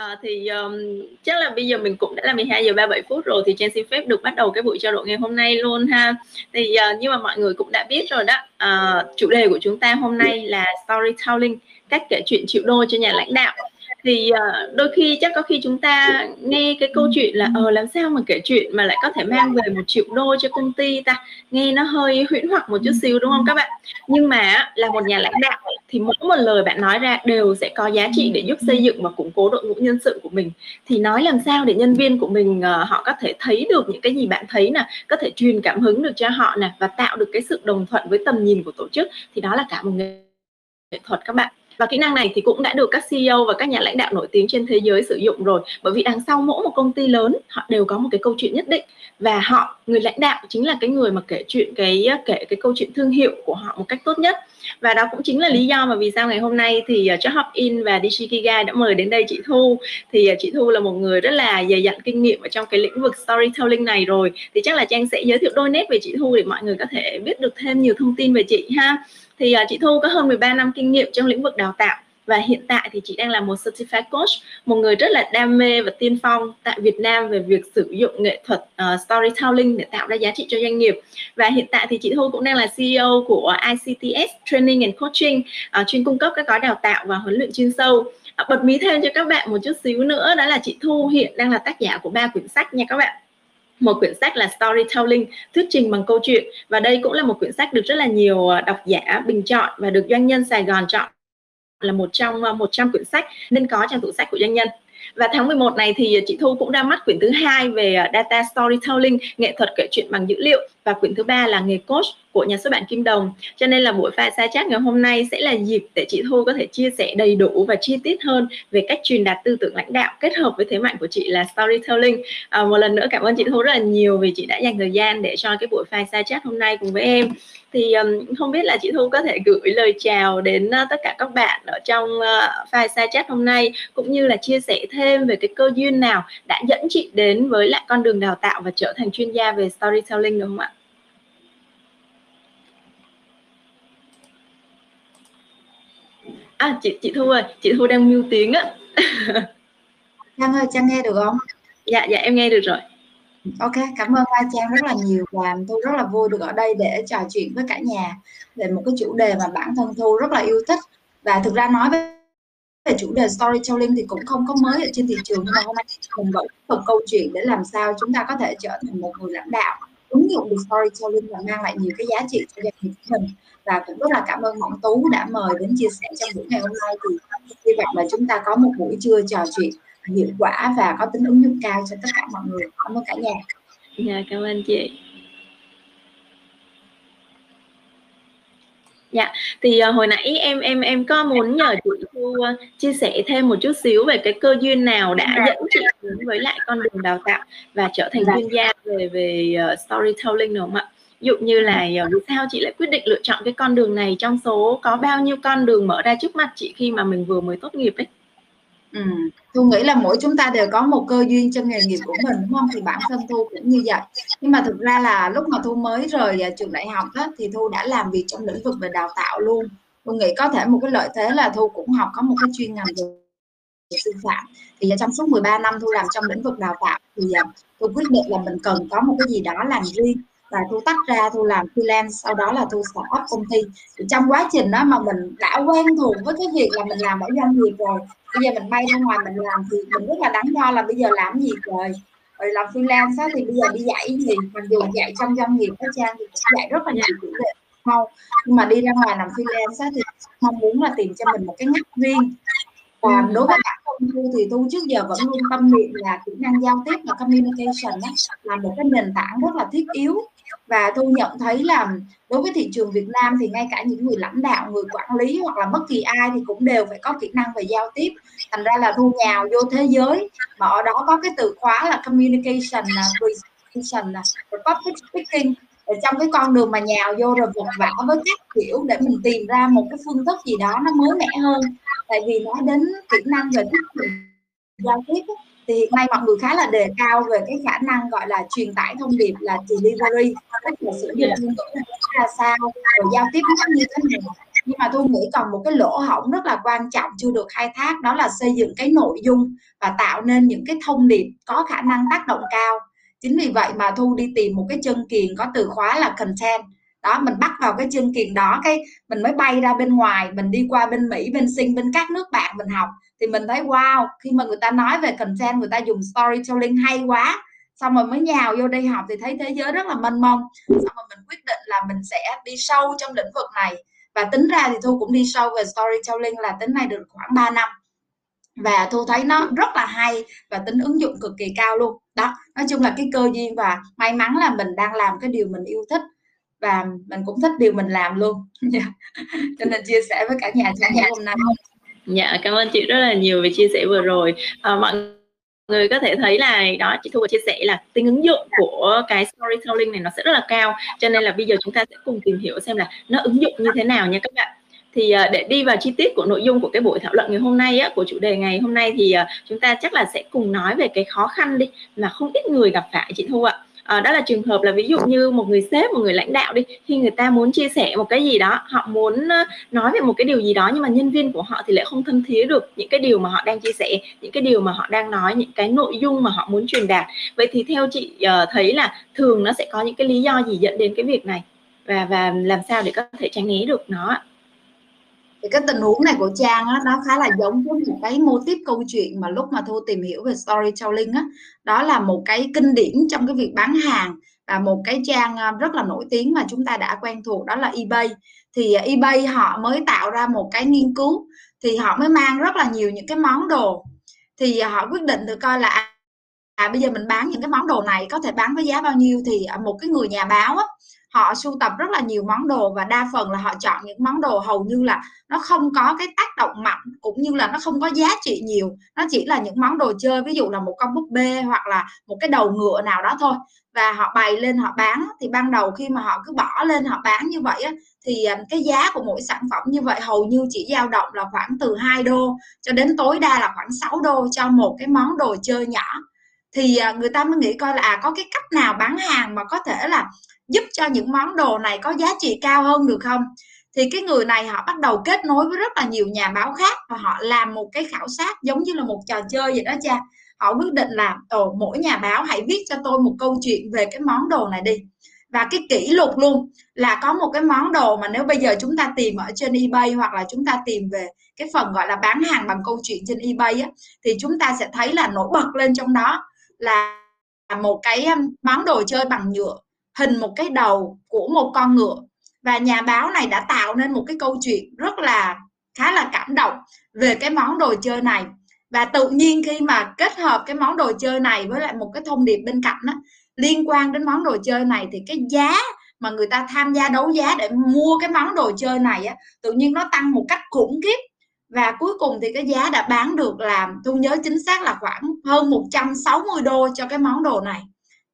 À, thì um, chắc là bây giờ mình cũng đã là 12 giờ 37 phút rồi thì Jen xin phép được bắt đầu cái buổi trao đổi ngày hôm nay luôn ha. Thì uh, nhưng mà mọi người cũng đã biết rồi đó. Uh, chủ đề của chúng ta hôm nay là storytelling, cách kể chuyện chịu đô cho nhà lãnh đạo thì uh, đôi khi chắc có khi chúng ta nghe cái câu chuyện là ờ làm sao mà kể chuyện mà lại có thể mang về một triệu đô cho công ty ta? Nghe nó hơi huyễn hoặc một chút xíu đúng không các bạn? Nhưng mà là một nhà lãnh đạo thì mỗi một lời bạn nói ra đều sẽ có giá trị để giúp xây dựng và củng cố đội ngũ nhân sự của mình. Thì nói làm sao để nhân viên của mình uh, họ có thể thấy được những cái gì bạn thấy nè có thể truyền cảm hứng được cho họ nè và tạo được cái sự đồng thuận với tầm nhìn của tổ chức thì đó là cả một nghệ thuật các bạn và kỹ năng này thì cũng đã được các CEO và các nhà lãnh đạo nổi tiếng trên thế giới sử dụng rồi. Bởi vì đằng sau mỗi một công ty lớn họ đều có một cái câu chuyện nhất định. Và họ người lãnh đạo chính là cái người mà kể chuyện cái kể cái câu chuyện thương hiệu của họ một cách tốt nhất. Và đó cũng chính là lý do mà vì sao ngày hôm nay thì à, uh, cho Hop In và Dishikiga đã mời đến đây chị Thu. Thì à, chị Thu là một người rất là dày dặn kinh nghiệm ở trong cái lĩnh vực storytelling này rồi. Thì chắc là Trang sẽ giới thiệu đôi nét về chị Thu để mọi người có thể biết được thêm nhiều thông tin về chị ha thì uh, chị Thu có hơn 13 năm kinh nghiệm trong lĩnh vực đào tạo và hiện tại thì chị đang là một certified coach một người rất là đam mê và tiên phong tại Việt Nam về việc sử dụng nghệ thuật uh, storytelling để tạo ra giá trị cho doanh nghiệp. Và hiện tại thì chị Thu cũng đang là CEO của ICTS Training and Coaching uh, chuyên cung cấp các gói đào tạo và huấn luyện chuyên sâu. Uh, bật mí thêm cho các bạn một chút xíu nữa đó là chị Thu hiện đang là tác giả của ba quyển sách nha các bạn một quyển sách là storytelling, thuyết trình bằng câu chuyện. Và đây cũng là một quyển sách được rất là nhiều ờ, độc giả bình chọn và được doanh nhân Sài Gòn chọn là một trong ờ, 100 quyển sách nên có trong tủ sách của doanh nhân. Và tháng 11 này thì chị Thu cũng ra mắt quyển thứ hai về ờ, data storytelling, nghệ thuật kể chuyện bằng dữ liệu. Và quyển thứ ba là nghề coach của nhà xuất bản Kim Đồng. Cho nên là buổi pha xa chat ngày hôm nay sẽ là dịp để chị Thu có thể chia sẻ đầy đủ và chi tiết hơn về cách truyền đạt tư tưởng lãnh đạo kết hợp với thế mạnh của chị là storytelling. À, một lần nữa cảm ơn chị Thu rất là nhiều vì chị đã dành thời gian để cho cái buổi pha xa chat hôm nay cùng với em. Thì um, không biết là chị Thu có thể gửi lời chào đến uh, tất cả các bạn ở trong uh, pha xa chat hôm nay cũng như là chia sẻ thêm về cái cơ duyên nào đã dẫn chị đến với lại con đường đào tạo và trở thành chuyên gia về storytelling đúng không ạ? À chị chị thu ơi chị thu đang mưu tiếng á. Trang ơi trang nghe được không? Dạ dạ em nghe được rồi. Ok cảm ơn Hoa Trang rất là nhiều và Thu rất là vui được ở đây để trò chuyện với cả nhà về một cái chủ đề mà bản thân Thu rất là yêu thích. Và thực ra nói với về chủ đề storytelling thì cũng không có mới ở trên thị trường nhưng mà hôm nay mình vẫn một câu chuyện để làm sao chúng ta có thể trở thành một người lãnh đạo ứng dụng được storytelling và mang lại nhiều cái giá trị cho doanh nghiệp của mình. Và cũng rất là cảm ơn Mộng Tú đã mời đến chia sẻ trong buổi ngày hôm nay. Thì hy vọng là chúng ta có một buổi trưa trò chuyện hiệu quả và có tính ứng dụng cao cho tất cả mọi người. Cảm ơn cả nhà. Dạ cảm ơn chị. Dạ, thì uh, hồi nãy em em em có muốn nhờ chị Thu uh, chia sẻ thêm một chút xíu về cái cơ duyên nào đã dạ. dẫn chị đến với lại con đường đào tạo và trở thành dạ. chuyên gia về về uh, storytelling đúng không ạ? Ví dụ như là uh, vì sao chị lại quyết định lựa chọn cái con đường này trong số có bao nhiêu con đường mở ra trước mặt chị khi mà mình vừa mới tốt nghiệp ấy? Ừ. Thu nghĩ là mỗi chúng ta đều có một cơ duyên cho nghề nghiệp của mình đúng không? Thì bản thân Thu cũng như vậy. Nhưng mà thực ra là lúc mà Thu mới rời à, trường đại học đó, thì Thu đã làm việc trong lĩnh vực về đào tạo luôn. Thu nghĩ có thể một cái lợi thế là Thu cũng học có một cái chuyên ngành về sư phạm. Thì trong suốt 13 năm Thu làm trong lĩnh vực đào tạo thì à, Thu quyết định là mình cần có một cái gì đó làm riêng và thu tách ra, thu làm freelance, sau đó là thu start up công ty. Thì trong quá trình đó mà mình đã quen thuộc với cái việc là mình làm ở doanh nghiệp rồi, bây giờ mình bay ra ngoài mình làm thì mình rất là đắn đo là bây giờ làm gì rồi. Rồi làm freelance đó thì bây giờ đi dạy thì mình dù dạy trong doanh nghiệp các trang thì dạy rất là nhiều chủ đề không nhưng mà đi ra ngoài làm freelance đó thì mong muốn là tìm cho mình một cái ngách riêng. Và đối với bản thân thu thì tu trước giờ vẫn luôn tâm niệm là kỹ năng giao tiếp và communication đó là một cái nền tảng rất là thiết yếu và thu nhận thấy là đối với thị trường Việt Nam thì ngay cả những người lãnh đạo, người quản lý hoặc là bất kỳ ai thì cũng đều phải có kỹ năng về giao tiếp. Thành ra là thu nhào vô thế giới mà ở đó có cái từ khóa là communication, là presentation, là public speaking. Ở trong cái con đường mà nhào vô rồi vật vã với các kiểu để mình tìm ra một cái phương thức gì đó nó mới mẻ hơn. Tại vì nói đến kỹ năng về giao tiếp thì hiện nay mọi người khá là đề cao về cái khả năng gọi là truyền tải thông điệp là delivery, tức là sử dụng ngôn ngữ ra sao, rồi giao tiếp nó như thế nào. Nhưng mà tôi nghĩ còn một cái lỗ hổng rất là quan trọng chưa được khai thác, đó là xây dựng cái nội dung và tạo nên những cái thông điệp có khả năng tác động cao. Chính vì vậy mà thu đi tìm một cái chân kiền có từ khóa là content đó, mình bắt vào cái chương trình đó, cái mình mới bay ra bên ngoài, mình đi qua bên mỹ, bên sinh bên các nước bạn mình học. Thì mình thấy, wow, khi mà người ta nói về content, người ta dùng storytelling hay quá, xong rồi mới nhào vô đây học thì thấy thế giới rất là mênh mông. Xong rồi mình quyết định là mình sẽ đi sâu trong lĩnh vực này. Và tính ra thì thu cũng đi sâu về storytelling là tính này được khoảng 3 năm. Và thu thấy nó rất là hay và tính ứng dụng cực kỳ cao luôn. Đó, nói chung là cái cơ duyên và may mắn là mình đang làm cái điều mình yêu thích và mình cũng thích điều mình làm luôn. Dạ. cho nên chia sẻ với cả nhà trong hôm nay. Dạ cảm ơn chị rất là nhiều về chia sẻ vừa rồi. À, mọi người có thể thấy là đó chị thu vừa chia sẻ là tính ứng dụng của cái storytelling này nó sẽ rất là cao. Cho nên là bây giờ chúng ta sẽ cùng tìm hiểu xem là nó ứng dụng như thế nào nha các bạn. Thì uh, để đi vào chi tiết của nội dung của cái buổi thảo luận ngày hôm nay á, của chủ đề ngày hôm nay thì uh, chúng ta chắc là sẽ cùng nói về cái khó khăn đi mà không ít người gặp phải chị Thu ạ à, đó là trường hợp là ví dụ như một người sếp một người lãnh đạo đi khi người ta muốn chia sẻ một cái gì đó họ muốn ờ, nói về một cái điều gì đó nhưng mà nhân viên của họ thì lại không thân thiết được những cái điều mà họ đang chia sẻ những cái điều mà họ đang nói những cái nội dung mà họ muốn truyền đạt. Vậy thì theo chị uh, thấy là thường nó sẽ có những cái lý do gì dẫn đến cái việc này? Và và làm sao để có thể tránh né được nó thì cái tình huống này của trang á, nó khá là giống với một cái mô típ câu chuyện mà lúc mà thu tìm hiểu về storytelling á. Đó là một cái kinh điển trong cái việc bán hàng và một cái trang à, rất là nổi tiếng mà chúng ta đã quen thuộc đó là eBay. Thì à, eBay họ mới tạo ra một cái nghiên cứu thì họ mới mang rất là nhiều những cái món đồ. Thì họ quyết định được coi là à, à bây giờ mình bán những cái món đồ này có thể bán với giá bao nhiêu thì một cái người nhà báo á, họ sưu tập rất là nhiều món đồ và đa phần là họ chọn những món đồ hầu như là nó không có cái tác động mạnh cũng như là nó không có giá trị nhiều. Nó chỉ là những món đồ chơi ví dụ là một con búp bê hoặc là một cái đầu ngựa nào đó thôi. Và họ bày lên họ bán. Thì ban đầu khi mà họ cứ bỏ lên họ bán như vậy á, thì à, cái giá của mỗi sản phẩm như vậy hầu như chỉ dao động là khoảng từ 2 đô cho đến tối đa là khoảng 6 đô cho một cái món đồ chơi nhỏ. Thì à, người ta mới nghĩ coi là à có cái cách nào bán hàng mà có thể là giúp cho những món đồ này có giá trị cao hơn được không? Thì cái người này họ bắt đầu kết nối với rất là nhiều nhà báo khác và họ làm một cái khảo sát giống như là một trò chơi vậy đó cha. Họ quyết định là ồ mỗi nhà báo hãy viết cho tôi một câu chuyện về cái món đồ này đi. Và cái kỷ lục luôn là có một cái món đồ mà nếu bây giờ chúng ta tìm ở trên eBay hoặc là chúng ta tìm về cái phần gọi là bán hàng bằng câu chuyện trên eBay á, thì chúng ta sẽ thấy là nổi bật lên trong đó là một cái món đồ chơi bằng nhựa hình một cái đầu của một con ngựa. Và nhà báo này đã tạo nên một cái câu chuyện rất là khá là cảm động về cái món đồ chơi này. Và tự nhiên khi mà kết hợp cái món đồ chơi này với lại một cái thông điệp bên cạnh đó, liên quan đến món đồ chơi này thì cái giá mà người ta tham gia đấu giá để mua cái món đồ chơi này á, tự nhiên nó tăng một cách khủng khiếp. Và cuối cùng thì cái giá đã bán được làm tôi nhớ chính xác là khoảng hơn 160 đô cho cái món đồ này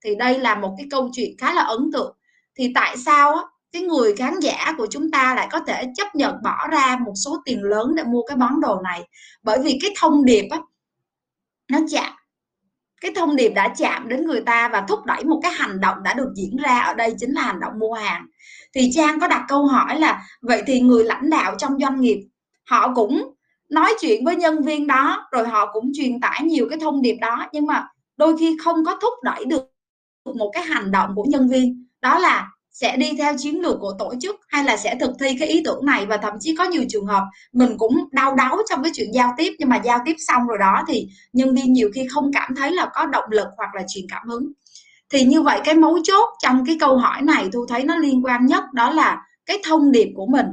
thì đây là một cái câu chuyện khá là ấn tượng. Thì tại sao á, cái người khán giả của chúng ta lại có thể chấp nhận bỏ ra một số tiền lớn để mua cái món đồ này? Bởi vì cái thông điệp á, nó chạm cái thông điệp đã chạm đến người ta và thúc đẩy một cái hành động đã được diễn ra ở đây chính là hành động mua hàng. Thì trang có đặt câu hỏi là vậy thì người lãnh đạo trong doanh nghiệp họ cũng nói chuyện với nhân viên đó rồi họ cũng truyền tải nhiều cái thông điệp đó nhưng mà đôi khi không có thúc đẩy được một cái hành động của nhân viên. Đó là sẽ đi theo chiến lược của tổ chức hay là sẽ thực thi cái ý tưởng này và thậm chí có nhiều trường hợp mình cũng đau đáu trong cái chuyện giao tiếp, nhưng mà giao tiếp xong rồi đó thì nhân viên nhiều khi không cảm thấy là có động lực hoặc là truyền cảm hứng. Thì như vậy cái mấu chốt trong cái câu hỏi này tôi thấy nó liên quan nhất đó là cái thông điệp của mình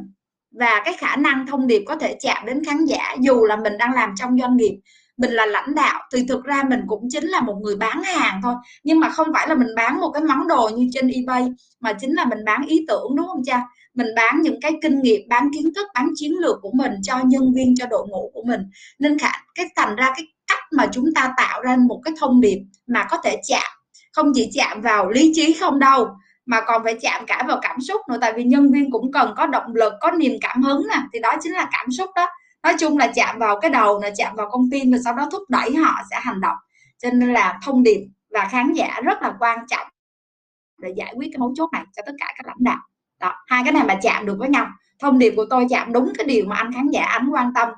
và cái khả năng thông điệp có thể chạm đến khán giả dù là mình đang làm trong doanh nghiệp mình là lãnh đạo thì thực ra mình cũng chính là một người bán hàng thôi. Nhưng mà không phải là mình bán một cái món đồ như trên ebay, mà chính là mình bán ý tưởng, đúng không cha? Mình bán những cái kinh nghiệm, bán kiến thức, bán chiến lược của mình cho nhân viên, cho đội ngũ của mình. Nên khả, cái thành ra cái cách mà chúng ta tạo ra một cái thông điệp mà có thể chạm, không chỉ chạm vào lý trí không đâu, mà còn phải chạm cả vào cảm xúc nữa. Tại vì nhân viên cũng cần có động lực, có niềm cảm hứng nè, thì đó chính là cảm xúc đó nói chung là chạm vào cái đầu là chạm vào con tim và sau đó thúc đẩy họ sẽ hành động. Cho nên là thông điệp và khán giả rất là quan trọng để giải quyết cái mấu chốt này cho tất cả các lãnh đạo. Đó hai cái này mà chạm được với nhau. Thông điệp của tôi chạm đúng cái điều mà anh khán giả anh quan tâm.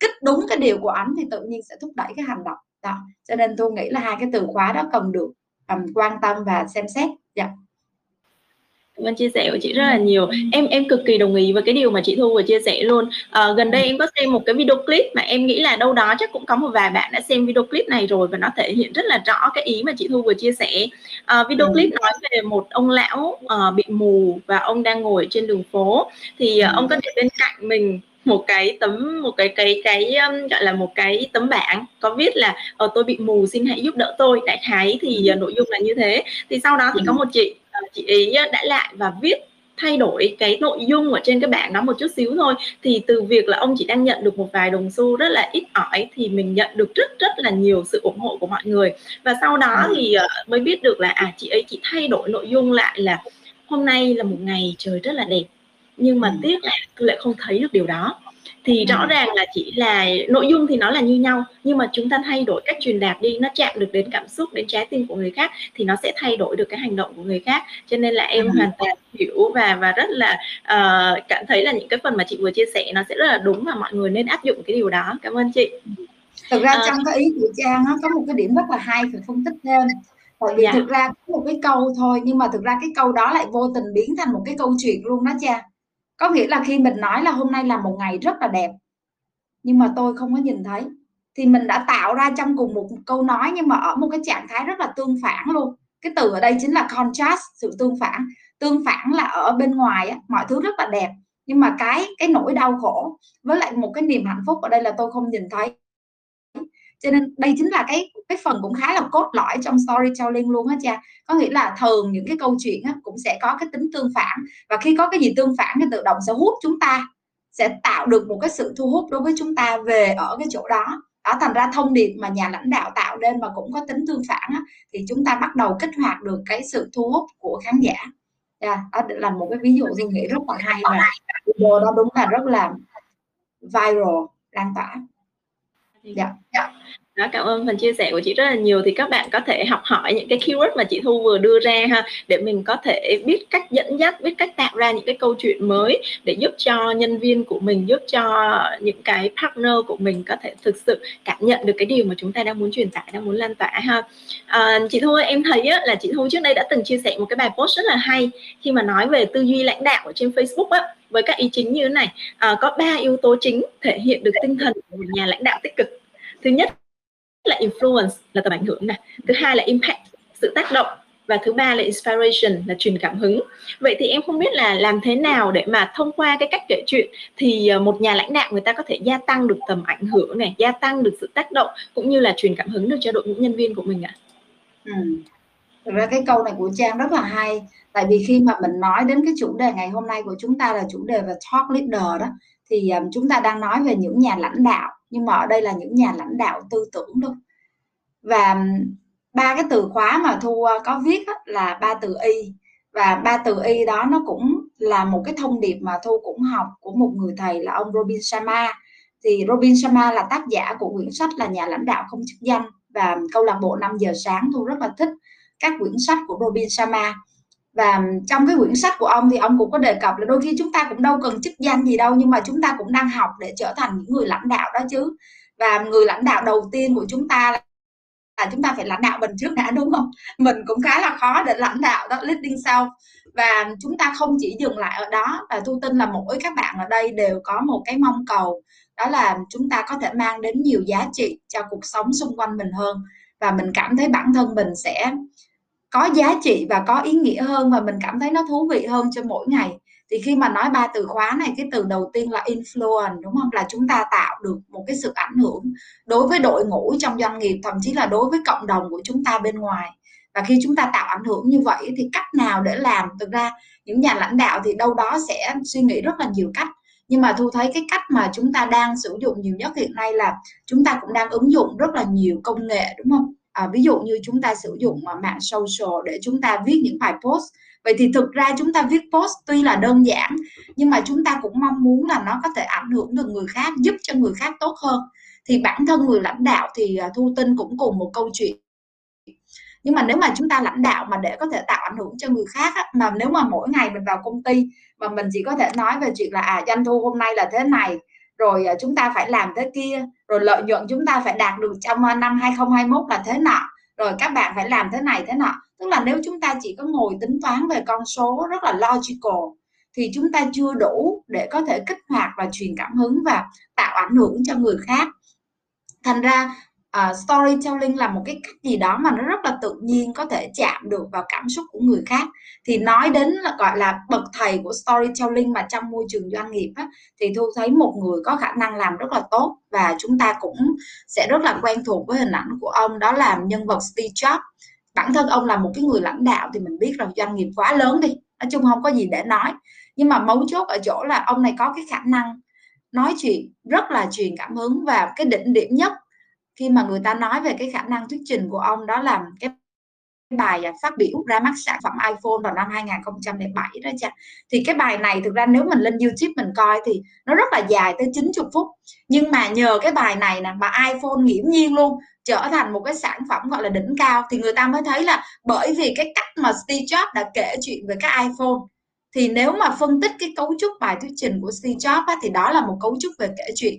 Kích đúng cái điều của anh thì tự nhiên sẽ thúc đẩy cái hành động. Đó cho nên tôi nghĩ là hai cái từ khóa đó cần được um, quan tâm và xem xét. Dạ. yeah. Cảm ơn chia sẻ của chị rất là nhiều. Em em cực kỳ đồng ý với cái điều mà chị Thu vừa chia sẻ luôn. À, gần đây em có xem một cái video clip mà em nghĩ là đâu đó chắc cũng có một vài bạn đã xem video clip này rồi và nó thể hiện rất là rõ cái ý mà chị Thu vừa chia sẻ. À, video clip nói về một ông lão uh, bị mù và ông đang ngồi trên đường phố. Thì uh, ông có để bên cạnh mình một cái tấm một cái cái cái um, gọi là một cái tấm bảng có viết là ờ tôi bị mù xin hãy giúp đỡ tôi. Đại khái thì uh, nội dung là như thế. Thì sau đó thì có một chị chị ấy đã lại và viết thay đổi cái nội dung ở trên cái bảng đó một chút xíu thôi. Thì từ việc là ông chỉ đang nhận được một vài đồng xu rất là ít ỏi thì mình nhận được rất rất là nhiều sự ủng hộ của mọi người. Và sau đó thì uh, mới biết được là à chị ấy chỉ thay đổi nội dung lại là hôm nay là một ngày trời rất là đẹp nhưng mà tiếc là tôi lại không thấy được điều đó thì rõ ràng là chỉ là nội dung thì nó là như nhau nhưng mà chúng ta thay đổi cách truyền đạt đi nó chạm được đến cảm xúc đến trái tim của người khác thì nó sẽ thay đổi được cái hành động của người khác. Cho nên là em ừ. hoàn toàn hiểu và và rất là uh, cảm thấy là những cái phần mà chị vừa chia sẻ nó sẽ rất là đúng và mọi người nên áp dụng cái điều đó. Cảm ơn chị. Thực ra uh, trong cái ý của trang nó có một cái điểm rất là hay phải phân tích thêm. Bởi vì dạ. thực ra có một cái câu thôi nhưng mà thực ra cái câu đó lại vô tình biến thành một cái câu chuyện luôn đó cha có nghĩa là khi mình nói là hôm nay là một ngày rất là đẹp nhưng mà tôi không có nhìn thấy thì mình đã tạo ra trong cùng một câu nói nhưng mà ở một cái trạng thái rất là tương phản luôn. Cái từ ở đây chính là contrast sự tương phản. Tương phản là ở bên ngoài á, mọi thứ rất là đẹp nhưng mà cái cái nỗi đau khổ với lại một cái niềm hạnh phúc ở đây là tôi không nhìn thấy cho nên đây chính là cái cái phần cũng khá là cốt lõi trong storytelling luôn á cha. Có nghĩa là thường những cái câu chuyện á, cũng sẽ có cái tính tương phản. Và khi có cái gì tương phản thì tự động sẽ hút chúng ta sẽ tạo được một cái sự thu hút đối với chúng ta về ở cái chỗ đó. Đó thành ra thông điệp mà nhà lãnh đạo tạo nên mà cũng có tính tương phản á, thì chúng ta bắt đầu kích hoạt được cái sự thu hút của khán giả. Yeah, đó là một cái ví dụ tôi nghĩ rất là hay và video đó đúng là rất là viral lan tỏa. Dạ. yeah đó, cảm ơn phần chia sẻ của chị rất là nhiều. Thì các bạn có thể học hỏi những cái keyword mà chị Thu vừa đưa ra ha để mình có thể biết cách dẫn dắt biết cách tạo ra những cái câu chuyện mới để giúp cho nhân viên của mình giúp cho những cái partner của mình có thể thực sự cảm nhận được cái điều mà chúng ta đang muốn truyền tải đang muốn lan tỏa ha. À, chị Thu ơi, em thấy á, là chị Thu trước đây đã từng chia sẻ một cái bài post rất là hay khi mà nói về tư duy lãnh đạo ở trên Facebook á với các ý chính như thế này à, có ba yếu tố chính thể hiện được tinh thần của một nhà lãnh đạo tích cực. Thứ nhất là influence là tầm ảnh hưởng này thứ hai là impact sự tác động và thứ ba là inspiration là truyền cảm hứng vậy thì em không biết là làm thế nào để mà thông qua cái cách kể chuyện thì ờ, một nhà lãnh đạo người ta có thể gia tăng được tầm ảnh hưởng này gia tăng được sự tác động cũng như là truyền cảm hứng được cho đội ngũ nhân viên của mình ạ à? ừ. thực ra cái câu này của trang rất là hay tại vì khi mà mình nói đến cái chủ đề ngày hôm nay của chúng ta là chủ đề về talk leader đó thì um, chúng ta đang nói về những nhà lãnh đạo nhưng mà ở đây là những nhà lãnh đạo tư tưởng luôn. Và ba cái từ khóa mà thu ờ, có viết là ba từ y. Và ba từ y đó nó cũng là một cái thông điệp mà thu cũng học của một người thầy là ông Robin Sharma. Thì Robin Sharma là tác giả của quyển sách là nhà lãnh đạo không chức danh. Và câu lạc bộ 5 giờ sáng thu rất là thích các quyển sách của Robin Sharma và trong cái quyển sách của ông thì ông cũng có đề cập là đôi khi chúng ta cũng đâu cần chức danh gì đâu, nhưng mà chúng ta cũng đang học để trở thành những người lãnh đạo đó chứ. Và người lãnh đạo đầu tiên của chúng ta là chúng ta phải lãnh đạo mình trước đã, đúng không? Mình cũng khá là khó để lãnh đạo đó, leading sau và chúng ta không chỉ dừng lại ở đó, và tôi tin là mỗi các bạn ở đây đều có một cái mong cầu, đó là chúng ta có thể mang đến nhiều giá trị cho cuộc sống xung quanh mình hơn. Và mình cảm thấy bản thân mình sẽ có giá trị và có ý nghĩa hơn và mình cảm thấy nó thú vị hơn cho mỗi ngày. Thì khi mà nói ba từ khóa này, cái từ đầu tiên là influence, đúng không? Là chúng ta tạo được một cái sự ảnh hưởng đối với đội ngũ trong doanh nghiệp, thậm chí là đối với cộng đồng của chúng ta bên ngoài. Và khi chúng ta tạo ảnh hưởng như vậy thì cách nào để làm? Thực ra những nhà lãnh đạo thì đâu đó sẽ suy nghĩ rất là nhiều cách. Nhưng mà thu thấy cái cách mà chúng ta đang sử dụng nhiều nhất hiện nay là chúng ta cũng đang ứng dụng rất là nhiều công nghệ, đúng không? À, ví dụ như chúng ta sử dụng à, mạng social để chúng ta viết những bài post. Vậy thì thực ra chúng ta viết post tuy là đơn giản nhưng mà chúng ta cũng mong muốn là nó có thể ảnh hưởng được người khác giúp cho người khác tốt hơn. Thì bản thân người lãnh đạo thì à, thu tinh cũng cùng một câu chuyện. Nhưng mà nếu mà chúng ta lãnh đạo mà để có thể tạo ảnh hưởng cho người khác á, mà nếu mà mỗi ngày mình vào công ty mà mình chỉ có thể nói về chuyện là à doanh thu hôm nay là thế này rồi à, chúng ta phải làm thế kia. Rồi lợi nhuận chúng ta phải đạt được trong à, năm 2021 là thế nọ. Rồi các bạn phải làm thế này, thế nọ. Tức là nếu chúng ta chỉ có ngồi tính toán về con số rất là logical, thì chúng ta chưa đủ để có thể kích hoạt và truyền cảm hứng và tạo ảnh hưởng cho người khác. Thành ra uh, storytelling là một cái cách gì đó mà nó rất là tự nhiên có thể chạm được vào cảm xúc của người khác. Thì nói đến là gọi là bậc thầy của storytelling mà trong môi trường doanh nghiệp á, thì thu thấy một người có khả năng làm rất là tốt và chúng ta cũng sẽ rất là quen thuộc với hình ảnh của ông đó là nhân vật Steve Jobs. Bản thân ông là một cái người lãnh đạo thì mình biết rằng doanh nghiệp quá lớn đi nói chung không có gì để nói. Nhưng mà mấu chốt ở chỗ là ông này có cái khả năng nói chuyện rất là truyền cảm hứng và cái đỉnh điểm nhất khi mà người ta nói về cái khả năng thuyết trình của ông đó là cái bài à, phát biểu ra mắt sản phẩm iPhone vào năm 2007 đó cha. Thì cái bài này thực ra nếu mình lên YouTube mình coi thì nó rất là dài tới 90 phút. Nhưng mà nhờ cái bài này nè mà iPhone nghiễm nhiên luôn trở thành một cái sản phẩm gọi là đỉnh cao thì người ta mới thấy là bởi vì cái cách mà Steve Jobs đã kể chuyện về cái iPhone thì nếu mà phân tích cái cấu trúc bài thuyết trình của Steve Jobs á, thì đó là một cấu trúc về kể chuyện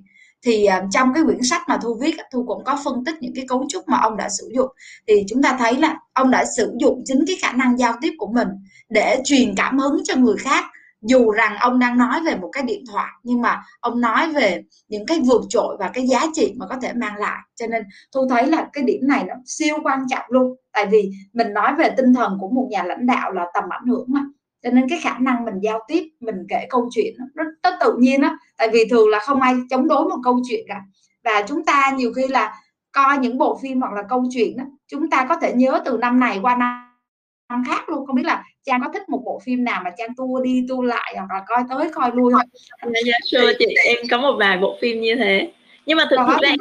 thì à, trong cái quyển sách mà thu viết thu cũng có phân tích những cái cấu trúc mà ông đã sử dụng. Thì chúng ta thấy là ông đã sử dụng chính cái khả năng giao tiếp của mình để truyền cảm hứng cho người khác. Dù rằng ông đang nói về một cái điện thoại, nhưng mà ông nói về những cái vượt trội và cái giá trị mà có thể mang lại. Cho nên thu thấy là cái điểm này nó siêu quan trọng luôn. Tại vì mình nói về tinh thần của một nhà lãnh đạo là tầm ảnh hưởng mà cho nên cái khả năng mình giao tiếp mình kể câu chuyện nó rất tự nhiên á. Tại vì thường là không ai chống đối một câu chuyện cả. Và chúng ta nhiều khi là coi những bộ phim hoặc là câu chuyện đó, chúng ta có thể nhớ từ năm này qua năm năm khác luôn. Không biết là trang có thích một bộ phim nào mà trang tua đi tua lại hoặc là coi tới coi lui không? Yeah, dạ, sure chị. Em có một vài bộ phim như thế nhưng mà thực, thực ra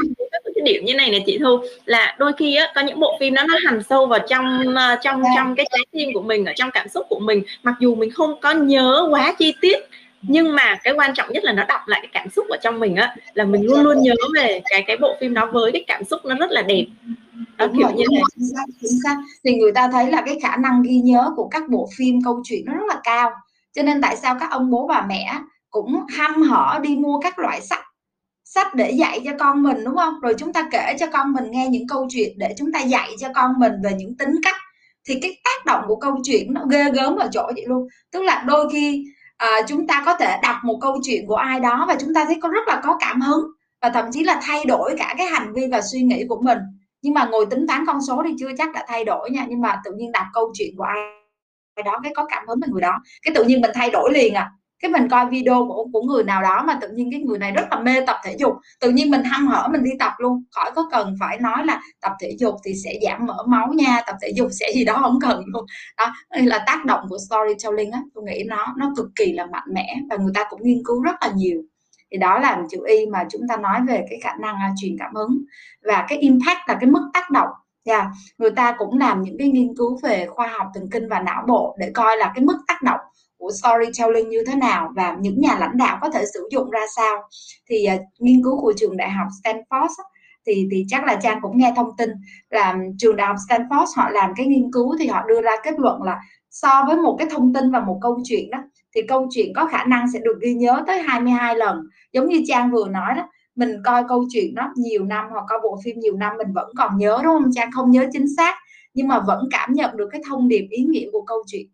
cái điểm như này nè chị thu là đôi khi á có những bộ phim đó nó hằn sâu vào trong uh, trong. Dạ. trong cái trái tim của mình ở trong cảm xúc của mình mặc dù mình không có nhớ quá chi tiết nhưng mà cái quan trọng nhất là nó đọc lại cái cảm xúc ở trong mình á là mình luôn luôn nhớ về cái cái bộ phim đó với cái cảm xúc nó rất là đẹp đó kiểu như thế chính xác, chính xác. thì người ta thấy là cái khả năng ghi nhớ của các bộ phim câu chuyện nó rất là cao cho nên tại sao các ông bố bà mẹ cũng hăm hở đi mua các loại sách sách để dạy cho con mình đúng không? Rồi chúng ta kể cho con mình nghe những câu chuyện để chúng ta dạy cho con mình về những tính cách. Thì cái tác động của câu chuyện nó ghê gớm ở chỗ vậy luôn. Tức là đôi khi à, chúng ta có thể đọc một câu chuyện của ai đó và chúng ta thấy có rất là có cảm hứng và thậm chí là thay đổi cả cái hành vi và suy nghĩ của mình. Nhưng mà ngồi tính toán con số thì chưa chắc đã thay đổi nha. Nhưng mà tự nhiên đọc câu chuyện của ai đó cái có cảm hứng với người đó cái tự nhiên mình thay đổi liền à cái mình coi video của của người nào đó mà tự nhiên cái người này rất là mê tập thể dục tự nhiên mình hăng hở mình đi tập luôn. Khỏi có cần phải nói là tập thể dục thì sẽ giảm mỡ máu nha tập thể dục sẽ gì đó không cần luôn. Đó là tác động của storytelling á. Tôi nghĩ nó nó cực kỳ là mạnh mẽ và người ta cũng nghiên cứu rất là nhiều. Thì đó là chữ y mà chúng ta nói về cái khả năng uh, truyền cảm hứng và cái impact là cái mức tác động. Yeah. Người ta cũng làm những cái nghiên cứu về khoa học thần kinh và não bộ để coi là cái mức tác động của storytelling như thế nào và những nhà lãnh đạo có thể sử dụng ra sao. Thì uh, nghiên cứu của trường đại học Stanford thì thì chắc là trang cũng nghe thông tin là trường đại học Stanford họ làm cái nghiên cứu thì họ đưa ra kết luận là so với một cái thông tin và một câu chuyện đó thì câu chuyện có khả năng sẽ được ghi nhớ tới 22 lần. Giống như trang vừa nói đó mình coi câu chuyện đó nhiều năm hoặc coi bộ phim nhiều năm mình vẫn còn nhớ đúng không? Trang không nhớ chính xác nhưng mà vẫn cảm nhận được cái thông điệp ý nghĩa của câu chuyện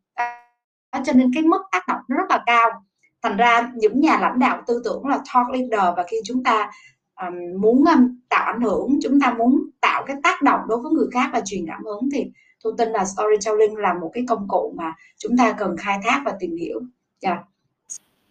cho nên cái mức tác động nó rất là cao thành ra những nhà lãnh đạo tư tưởng là talk leader và khi chúng ta um, muốn um, tạo ảnh hưởng chúng ta muốn tạo cái tác động đối với người khác và truyền cảm hứng thì tôi tin là storytelling là một cái công cụ mà chúng ta cần khai thác và tìm hiểu yeah.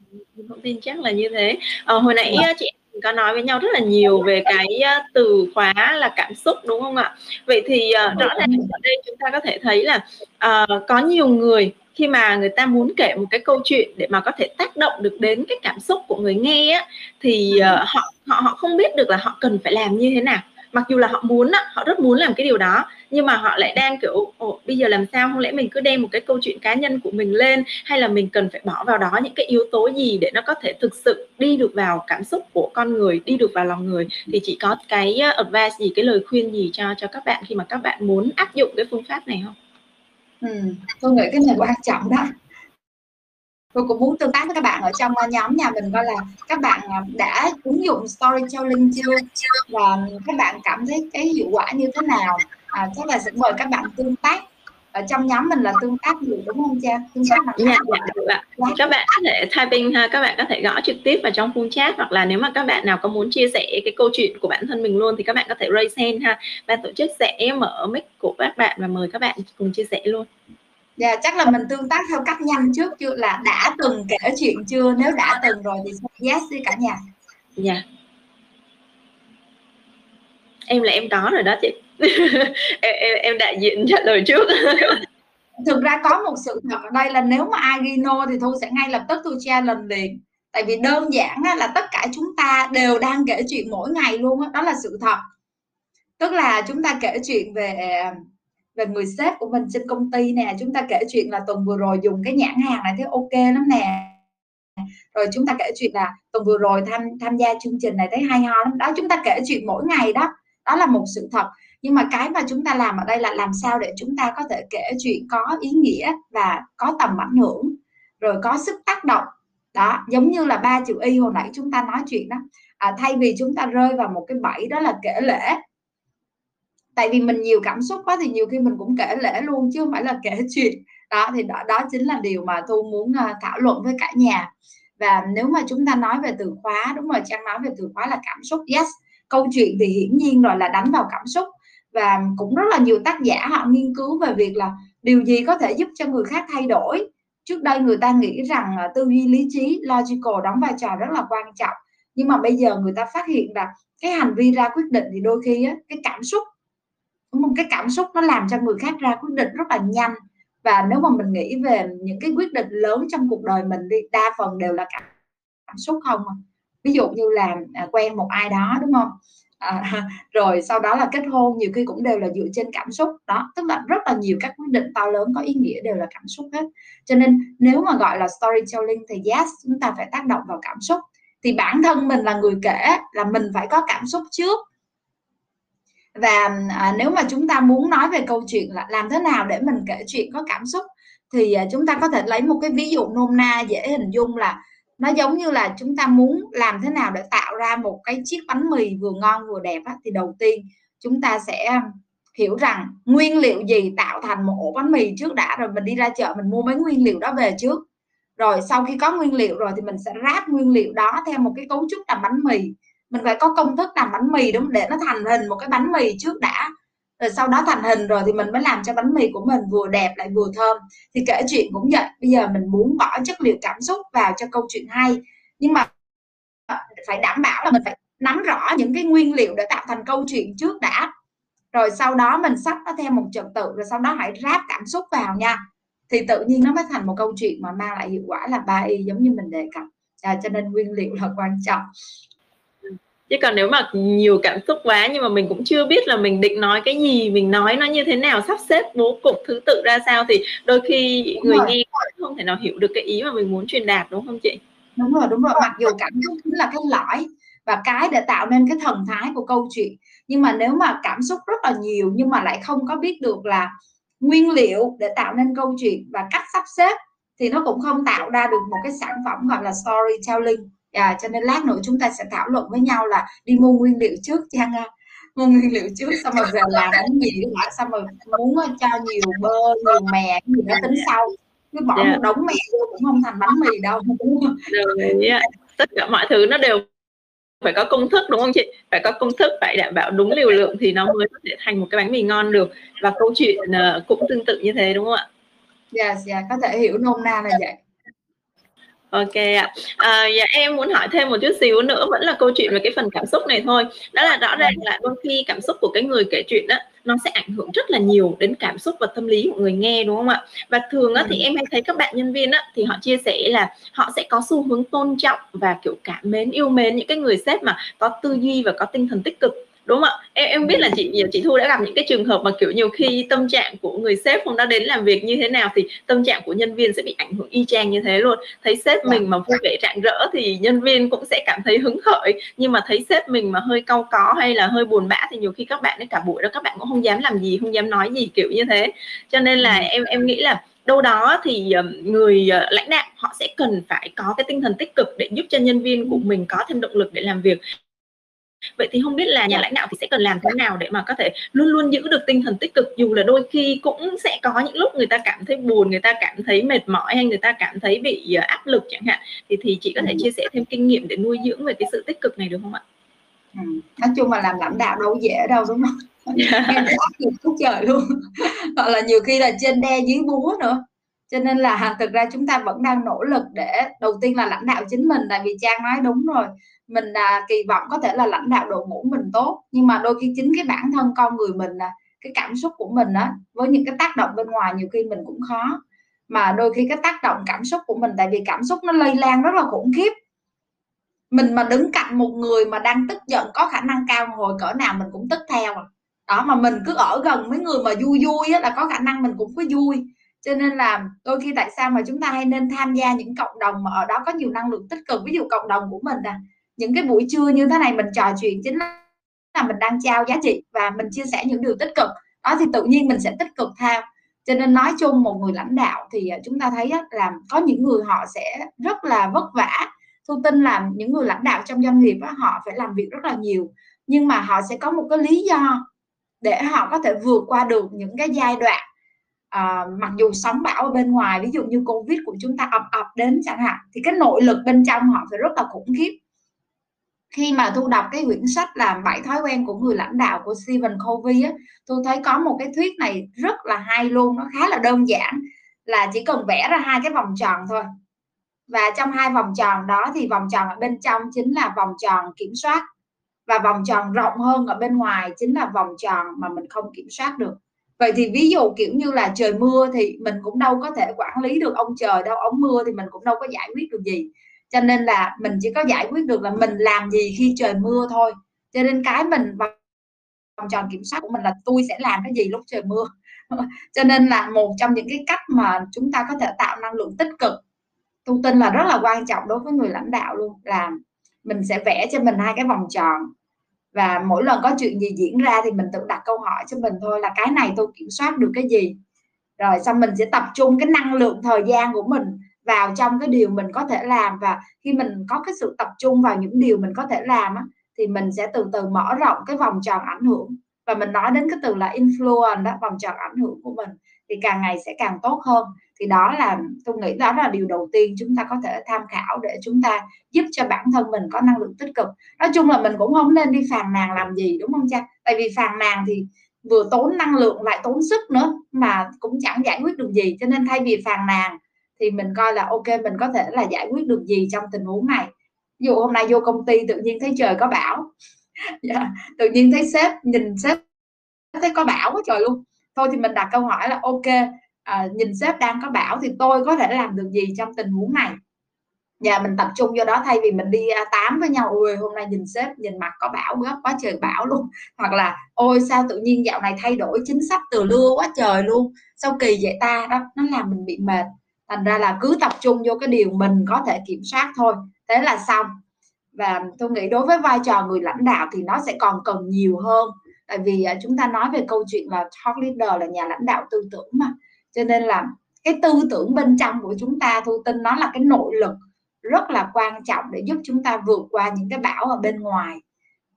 Dạ. thông tin chắc là như thế ờ, hồi nãy yeah. chị có nói với nhau rất là nhiều về cái từ khóa là cảm xúc đúng không ạ vậy thì uh, rõ ràng ở đây chúng ta có thể thấy là uh, có nhiều người khi mà người ta muốn kể một cái câu chuyện để mà có thể tác động được đến cái cảm xúc của người nghe á, thì uh, họ họ họ không biết được là họ cần phải làm như thế nào. Mặc dù là họ muốn á, họ rất muốn làm cái điều đó nhưng mà họ lại đang kiểu Ồ, bây giờ làm sao? Không lẽ mình cứ đem một cái câu chuyện cá nhân của mình lên hay là mình cần phải bỏ vào đó những cái yếu tố gì để nó có thể thực sự đi được vào cảm xúc của con người đi được vào lòng người? Thì chỉ có cái advice gì cái lời khuyên gì cho cho các bạn khi mà các bạn muốn áp dụng cái phương pháp này không? Ừ, tôi nghĩ cái này quan trọng đó. Tôi cũng muốn tương tác với các bạn ở trong ờ, nhóm nhà mình coi là các bạn ờ, đã ứng dụng storytelling chưa? Và các bạn cảm thấy cái hiệu quả như thế nào? À, chắc là sẽ mời các bạn tương tác ở trong nhóm mình là tương tác nhiều đúng không cha? Tương tác bằng dạ, dạ, được ạ. Dạ. các bạn có thể typing ha các bạn có thể gõ trực tiếp vào trong full chat hoặc là nếu mà các bạn nào có muốn chia sẻ cái câu chuyện của bản thân mình luôn thì các bạn có thể raise hand ha. Ban tổ chức sẽ mở mic của các bạn và mời các bạn cùng chia sẻ luôn. Dạ, chắc là mình tương tác theo cách nhanh trước chưa? Là đã từng kể chuyện chưa? Nếu đã từng rồi thì yes đi cả nhà. Dạ. Em là em có rồi đó chị em, em em đại diện trả lời trước. Thực ra có một sự thật ở đây là nếu mà ai ghi no thì thu sẽ ngay lập tức thu challenge liền. Tại vì đơn giản là tất cả chúng ta đều đang kể chuyện mỗi ngày luôn đó, đó là sự thật. Tức là chúng ta kể chuyện về về người sếp của mình trên công ty nè chúng ta kể chuyện là tuần vừa rồi dùng cái nhãn hàng này thấy ok lắm nè. Rồi chúng ta kể chuyện là tuần vừa rồi tham tham gia chương trình này thấy hay ho lắm. Đó chúng ta kể chuyện mỗi ngày đó. Đó là một sự thật nhưng mà cái mà chúng ta làm ở đây là làm sao để chúng ta có thể kể chuyện có ý nghĩa và có tầm ảnh hưởng rồi có sức tác động. Đó giống như là ba chữ y hồi nãy chúng ta nói chuyện đó. À, thay vì chúng ta rơi vào một cái bẫy đó là kể lễ. Tại vì mình nhiều cảm xúc quá thì nhiều khi mình cũng kể lễ luôn chứ không phải là kể chuyện. Đó thì đó đó chính là điều mà tôi muốn uh, thảo luận với cả nhà. Và nếu mà chúng ta nói về từ khóa đúng rồi trang nói về từ khóa là cảm xúc. Yes câu chuyện thì hiển nhiên rồi là đánh vào cảm xúc và cũng rất là nhiều tác giả họ nghiên cứu về việc là điều gì có thể giúp cho người khác thay đổi. Trước đây người ta nghĩ rằng à, tư duy lý trí logical đóng vai trò rất là quan trọng. Nhưng mà bây giờ người ta phát hiện là cái hành vi ra quyết định thì đôi khi á, cái cảm xúc đúng không? Cái cảm xúc nó làm cho người khác ra quyết định rất là nhanh. Và nếu mà mình nghĩ về những cái quyết định lớn trong cuộc đời mình đi đa phần đều là cảm, cảm xúc không à. ví dụ như là à, quen một ai đó đúng không? À, rồi sau đó là kết hôn nhiều khi cũng đều là dựa trên cảm xúc. Đó tức là rất là nhiều các quyết định to lớn có ý nghĩa đều là cảm xúc hết. Cho nên nếu mà gọi là storytelling thì yes chúng ta phải tác động vào cảm xúc. Thì bản thân mình là người kể là mình phải có cảm xúc trước. Và à, nếu mà chúng ta muốn nói về câu chuyện là làm thế nào để mình kể chuyện có cảm xúc thì à, chúng ta có thể lấy một cái ví dụ nôm na dễ hình dung là nó giống như là chúng ta muốn làm thế nào để tạo ra một cái chiếc bánh mì vừa ngon vừa đẹp á, thì đầu tiên chúng ta sẽ um, hiểu rằng nguyên liệu gì tạo thành một ổ bánh mì trước đã rồi mình đi ra chợ mình mua mấy nguyên liệu đó về trước. Rồi sau khi có nguyên liệu rồi thì mình sẽ ráp nguyên liệu đó theo một cái cấu trúc làm bánh mì. Mình phải có công thức làm bánh mì đúng để nó thành hình một cái bánh mì trước đã rồi sau đó thành hình rồi thì mình mới làm cho bánh mì của mình vừa đẹp lại vừa thơm. Thì kể chuyện cũng vậy bây giờ mình muốn bỏ chất liệu cảm xúc vào cho câu chuyện hay. Nhưng mà phải đảm bảo là mình phải nắm rõ những cái nguyên liệu để tạo thành câu chuyện trước đã. Rồi sau đó mình sắp nó theo một trật tự rồi sau đó hãy ráp cảm xúc vào nha. Thì tự nhiên nó mới thành một câu chuyện mà mang lại hiệu quả là ba y giống như mình đề cập. À, cho nên nguyên liệu là quan trọng chứ còn nếu mà nhiều cảm xúc quá nhưng mà mình cũng chưa biết là mình định nói cái gì mình nói nó như thế nào sắp xếp bố cục thứ tự ra sao thì đôi khi đúng người rồi. nghe không thể nào hiểu được cái ý mà mình muốn truyền đạt đúng không chị? Đúng rồi đúng rồi. Mặc dù cảm xúc chính là cái lõi và cái để tạo nên cái thần thái của câu chuyện nhưng mà nếu mà cảm xúc rất là nhiều nhưng mà lại không có biết được là nguyên liệu để tạo nên câu chuyện và cách sắp xếp thì nó cũng không tạo ra được một cái sản phẩm gọi là storytelling à, cho nên lát nữa chúng ta sẽ thảo luận với nhau là đi mua nguyên liệu trước chăng mua nguyên liệu trước xong rồi về làm bánh mì lại xong rồi muốn cho nhiều bơ nhiều mè cái gì đó tính sau. Cứ bỏ yeah. Dạ. một đống mè vô cũng không thành bánh mì đâu. Được, yeah. tất cả mọi thứ nó đều phải có công thức đúng không chị? Phải có công thức phải đảm bảo đúng liều lượng thì nó mới có thể thành một cái bánh mì ngon được. Và câu chuyện uh, cũng tương tự như thế đúng không ạ? Yes, yeah, có thể hiểu nôm na là vậy Ok ạ. À, dạ em muốn hỏi thêm một chút xíu nữa vẫn là câu chuyện về cái phần cảm xúc này thôi. Đó là rõ ràng là đôi khi cảm xúc của cái người kể chuyện đó nó sẽ ảnh hưởng rất là nhiều đến cảm xúc và tâm lý của người nghe đúng không ạ? Và thường á, thì em hay thấy các bạn nhân viên á, thì họ chia sẻ là họ sẽ có xu hướng tôn trọng và kiểu cảm mến yêu mến những cái người sếp mà có tư duy và có tinh thần tích cực đúng không ạ? Em em biết là chị chị thu đã gặp những cái trường hợp mà kiểu nhiều khi tâm trạng của người sếp không đã đến làm việc như thế nào thì tâm trạng của nhân viên sẽ bị ảnh hưởng y chang như thế luôn. Thấy sếp dạ. mình mà vui vẻ rạng rỡ thì nhân viên cũng sẽ cảm thấy hứng khởi. Nhưng mà thấy sếp mình mà hơi cau có hay là hơi buồn bã thì nhiều khi các bạn ấy cả buổi đó các bạn cũng không dám làm gì không dám nói gì kiểu như thế. Cho nên là em em nghĩ là đâu đó thì người ờ, lãnh đạo họ sẽ cần phải có cái tinh thần tích cực để giúp cho nhân viên của mình có thêm động lực để làm việc vậy thì không biết là nhà lãnh đạo thì sẽ cần làm thế nào để mà có thể luôn luôn giữ được tinh thần tích cực dù là đôi khi cũng sẽ có những lúc người ta cảm thấy buồn người ta cảm thấy mệt mỏi hay người ta cảm thấy bị ờ, áp lực chẳng hạn thì thì chị có thể chia sẻ thêm kinh nghiệm để nuôi dưỡng về cái sự tích cực này được không ạ? Ừ. nói chung là làm lãnh đạo đâu dễ đâu đúng không? áp lực chút trời luôn hoặc là nhiều khi là trên đe dưới búa nữa cho nên là thực ra chúng ta vẫn đang nỗ lực để đầu tiên là lãnh đạo chính mình tại vì trang nói đúng rồi mình à, kỳ vọng có thể là lãnh đạo đội ngũ mình tốt. Nhưng mà đôi khi chính cái bản thân con người mình là cái cảm xúc của mình á với những cái tác động bên ngoài nhiều khi mình cũng khó. Mà đôi khi cái tác động cảm xúc của mình tại vì cảm xúc nó lây lan rất là khủng khiếp. Mình mà đứng cạnh một người mà đang tức giận có khả năng cao hồi cỡ nào mình cũng tức theo à. đó mà mình cứ ở gần mấy người mà vui vui á, là có khả năng mình cũng có vui. Cho nên là đôi khi tại sao mà chúng ta hay nên tham gia những cộng đồng mà ở đó có nhiều năng lượng tích cực. Ví dụ cộng đồng của mình à những cái buổi trưa như thế này mình trò chuyện chính là là mình đang trao giá trị và mình chia sẻ những điều tích cực. Đó thì tự nhiên mình sẽ tích cực theo. Cho nên nói chung một người lãnh đạo thì ờ, chúng ta thấy là có những người họ sẽ rất là vất vả. Thu tin là những người lãnh đạo trong doanh nghiệp họ phải làm việc rất là nhiều nhưng mà họ sẽ có một cái lý do để họ có thể vượt qua được những cái giai đoạn à, mặc dù sóng bão ở bên ngoài ví dụ như covid của chúng ta ập ập đến chẳng hạn thì cái nội lực bên trong họ phải rất là khủng khiếp khi mà thu đọc cái quyển sách là bảy thói quen của người lãnh đạo của Stephen Covey á, tôi thấy có một cái thuyết này rất là hay luôn, nó khá là đơn giản, là chỉ cần vẽ ra hai cái vòng tròn thôi. Và trong hai vòng tròn đó thì vòng tròn ở bên trong chính là vòng tròn kiểm soát, và vòng tròn rộng hơn ở bên ngoài chính là vòng tròn mà mình không kiểm soát được. Vậy thì ví dụ kiểu như là trời mưa thì mình cũng đâu có thể quản lý được ông trời, đâu ống mưa thì mình cũng đâu có giải quyết được gì cho nên là mình chỉ có giải quyết được là mình làm gì khi trời mưa thôi. Cho nên cái mình vòng tròn kiểm soát của mình là tôi sẽ làm cái gì lúc trời mưa. Cho nên là một trong những cái cách mà chúng ta có thể tạo năng lượng tích cực, tôi tin là rất là quan trọng đối với người lãnh đạo luôn, là mình sẽ vẽ cho mình hai cái vòng tròn. Và mỗi lần có chuyện gì diễn ra thì mình tự đặt câu hỏi cho mình thôi là cái này tôi kiểm soát được cái gì? Rồi xong mình sẽ tập trung cái năng lượng thời gian của mình vào trong cái điều mình có thể làm và khi mình có cái sự tập trung vào những điều mình có thể làm á, thì mình sẽ từ từ mở rộng cái vòng tròn ảnh hưởng. Và mình nói đến cái từ là influence đó vòng tròn ảnh hưởng của mình thì càng ngày sẽ càng tốt hơn. Thì đó là tôi nghĩ đó là điều đầu tiên chúng ta có thể tham khảo để chúng ta giúp cho bản thân mình có năng lượng tích cực. Nói chung là mình cũng không nên đi phàn nàn làm gì đúng không cha? Tại vì phàn nàn thì vừa tốn năng lượng lại tốn sức nữa mà cũng chẳng giải quyết được gì cho nên thay vì phàn nàn thì mình coi là ok mình có thể là giải quyết được gì trong tình huống này. Ví dụ hôm nay vô công ty tự nhiên thấy trời có bão. Yeah. Dạ, tự nhiên thấy sếp nhìn sếp thấy có bão quá trời luôn. Thôi thì mình đặt câu hỏi là ok à, nhìn sếp đang có bão thì tôi có thể làm được gì trong tình huống này? Và mình tập trung vô đó thay vì mình đi à, tám với nhau ôi hôm nay nhìn sếp nhìn mặt có bão gấp quá trời bão luôn. Hoặc là ôi sao tự nhiên dạo này thay đổi chính sách từ lưa quá trời luôn. Sao kỳ vậy ta? Đó nó làm mình bị mệt thành ra là cứ tập trung vô cái điều mình có thể kiểm soát thôi. Thế là xong. Và tôi nghĩ đối với vai trò người lãnh đạo thì nó sẽ còn cần nhiều hơn. Tại vì à, chúng ta nói về câu chuyện là top leader là nhà lãnh đạo tư tưởng mà. Cho nên là cái tư tưởng bên trong của chúng ta thu tin nó là cái nội lực rất là quan trọng để giúp chúng ta vượt qua những cái bão ở bên ngoài.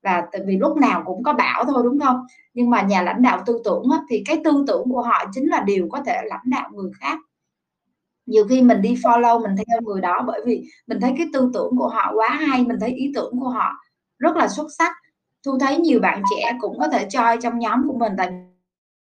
Và tại vì lúc nào cũng có bão thôi đúng không? Nhưng mà nhà lãnh đạo tư tưởng á, thì cái tư tưởng của họ chính là điều có thể lãnh đạo người khác nhiều khi mình đi follow, mình theo người đó bởi vì mình thấy cái tư tưởng của họ quá hay, mình thấy ý tưởng của họ rất là xuất sắc thu thấy nhiều bạn trẻ cũng có thể chơi trong nhóm của mình tại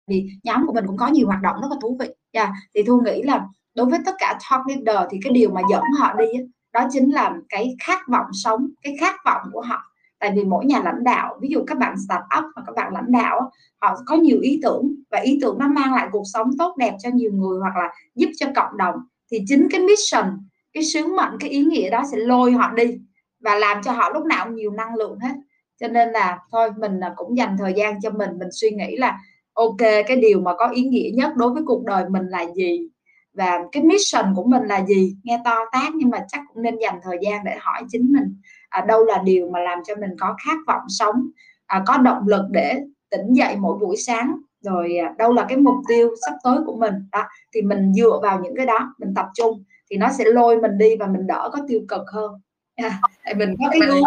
vì nhóm của mình cũng có nhiều hoạt động rất là thú vị yeah. thì thu nghĩ là đối với tất cả top leader thì cái điều mà dẫn họ đi đó chính là cái khát vọng sống, cái khát vọng của họ tại vì mỗi nhà lãnh đạo, ví dụ các bạn start up và các bạn lãnh đạo họ có nhiều ý tưởng và ý tưởng nó mang lại cuộc sống tốt đẹp cho nhiều người hoặc là giúp cho cộng đồng, thì chính cái mission, cái sứ mệnh, cái ý nghĩa đó sẽ lôi họ đi và làm cho họ lúc nào nhiều năng lượng hết. Cho nên là thôi, mình à, cũng dành thời gian cho mình mình suy nghĩ là, ok, cái điều mà có ý nghĩa nhất đối với cuộc đời mình là gì và cái mission của mình là gì? Nghe to tát nhưng mà chắc cũng nên dành thời gian để hỏi chính mình à, đâu là điều mà làm cho mình có khát vọng sống à, có động lực để tỉnh dậy mỗi buổi sáng. Rồi à, đâu là cái mục tiêu sắp tới của mình đó thì mình dựa vào những cái đó mình tập trung thì nó sẽ lôi mình đi và mình đỡ có tiêu cực hơn. À, tại mình có cái hướng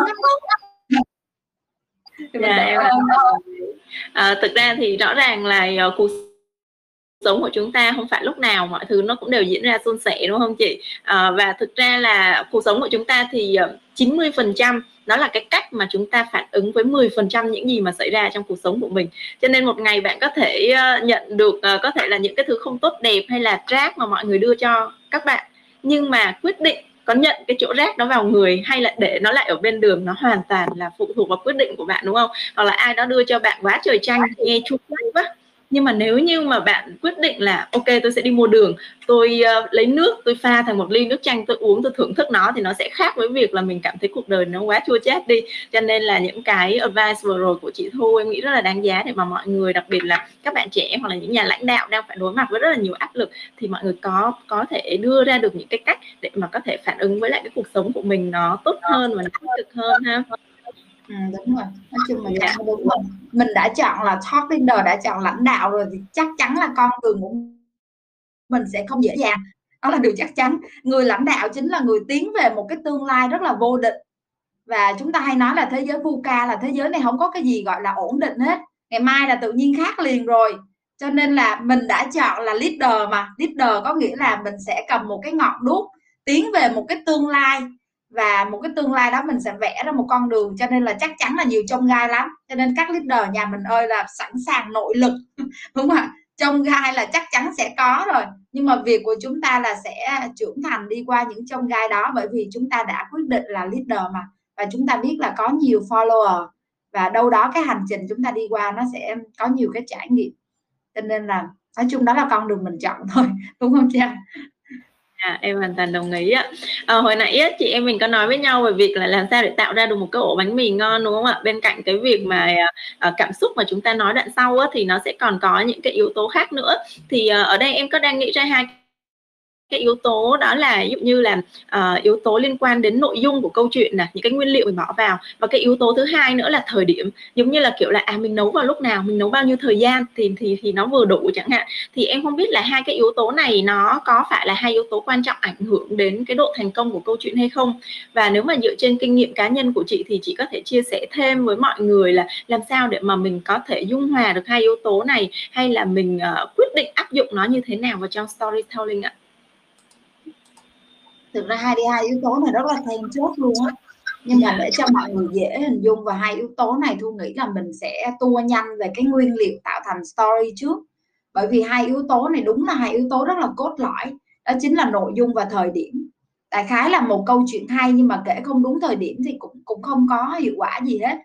dạ, em à, thực ra thì rõ ràng là uh, cuộc sống của chúng ta không phải lúc nào mọi thứ nó cũng đều diễn ra suôn sẻ đúng không chị? À, và thực ra là cuộc sống của chúng ta thì ờ, 90 phần trăm nó là cái cách mà chúng ta phản ứng với 10 phần trăm những gì mà xảy ra trong cuộc sống của mình. Cho nên một ngày bạn có thể ờ, nhận được có thể là những cái thứ không tốt đẹp hay là rác mà mọi người đưa cho các bạn. Nhưng mà quyết định có nhận cái chỗ rác đó vào người hay là để nó lại ở bên đường nó hoàn toàn là phụ thuộc vào quyết định của bạn đúng không? Hoặc là ai đó đưa cho bạn quá trời chanh nghe chua quá nhưng mà nếu như mà bạn quyết định là ok tôi sẽ đi mua đường tôi uh, lấy nước tôi pha thành một ly nước chanh tôi uống tôi thưởng thức nó thì nó sẽ khác với việc là mình cảm thấy cuộc đời nó quá chua chát đi. Cho nên là những cái advice vừa rồi của chị Thu em nghĩ rất là đáng giá để mà mọi người đặc biệt là các bạn trẻ hoặc là những nhà lãnh đạo đang phải đối mặt với rất là nhiều áp lực thì mọi người có có thể đưa ra được những cái cách để mà có thể phản ứng với lại cái cuộc sống của mình nó tốt hơn và nó tích cực hơn ha Ừ, đúng rồi. Nói chung là dạ. đúng rồi. Mình đã chọn là top leader đã chọn lãnh đạo rồi thì chắc chắn là con đường của mình sẽ không dễ dàng. Đó là điều chắc chắn. Người lãnh đạo chính là người tiến về một cái tương lai rất là vô định và chúng ta hay nói là thế giới VUCA là thế giới này không có cái gì gọi là ổn định hết. Ngày mai là tự nhiên khác liền rồi. Cho nên là mình đã chọn là leader mà. Leader có nghĩa là mình sẽ cầm một cái ngọn đuốc tiến về một cái tương lai và một cái tương lai đó mình sẽ vẽ ra một con đường, cho nên là chắc chắn là nhiều trong gai lắm. Cho nên các leader nhà mình ơi là sẵn sàng nội lực, đúng không ạ? Trong gai là chắc chắn sẽ có rồi. Nhưng mà việc của chúng ta là sẽ trưởng thành đi qua những trong gai đó, bởi vì chúng ta đã quyết định là leader mà. Và chúng ta biết là có nhiều follower, và đâu đó cái hành trình chúng ta đi qua nó sẽ có nhiều cái trải nghiệm. Cho nên là, nói chung đó là con đường mình chọn thôi, đúng không cha À, em hoàn toàn đồng ý ạ. À, hồi nãy ấy, chị em mình có nói với nhau về việc là làm sao để tạo ra được một cái ổ bánh mì ngon đúng không ạ? Bên cạnh cái việc mà à, à cảm xúc mà chúng ta nói đoạn sau á, thì nó sẽ còn có những cái yếu tố khác nữa. Thì à, ở đây em có đang nghĩ ra hai cái yếu tố đó là ví dụ như là uh, yếu tố liên quan đến nội dung của câu chuyện nè những cái nguyên liệu mình bỏ vào. Và cái yếu tố thứ hai nữa là thời điểm. Giống như là kiểu là à mình nấu vào lúc nào mình nấu bao nhiêu thời gian thì thì thì nó vừa đủ chẳng hạn. Thì em không biết là hai cái yếu tố này nó có phải là hai yếu tố quan trọng ảnh hưởng đến cái độ thành công của câu chuyện hay không? Và nếu mà dựa trên kinh nghiệm cá nhân của chị thì chị có thể chia sẻ thêm với mọi người là làm sao để mà mình có thể dung hòa được hai yếu tố này hay là mình uh, quyết định áp dụng nó như thế nào vào trong storytelling ạ? Thực ra hai đi hai yếu tố này rất là then chốt luôn á. Nhưng mà để cho mọi người dễ hình dung và hai yếu tố này thu nghĩ là mình sẽ tua nhanh về cái nguyên liệu tạo thành story trước. Bởi vì hai yếu tố này đúng là hai yếu tố rất là cốt lõi. Đó chính là nội dung và thời điểm. Đại khái là một câu chuyện hay nhưng mà kể không đúng thời điểm thì cũng cũng không có hiệu quả gì hết.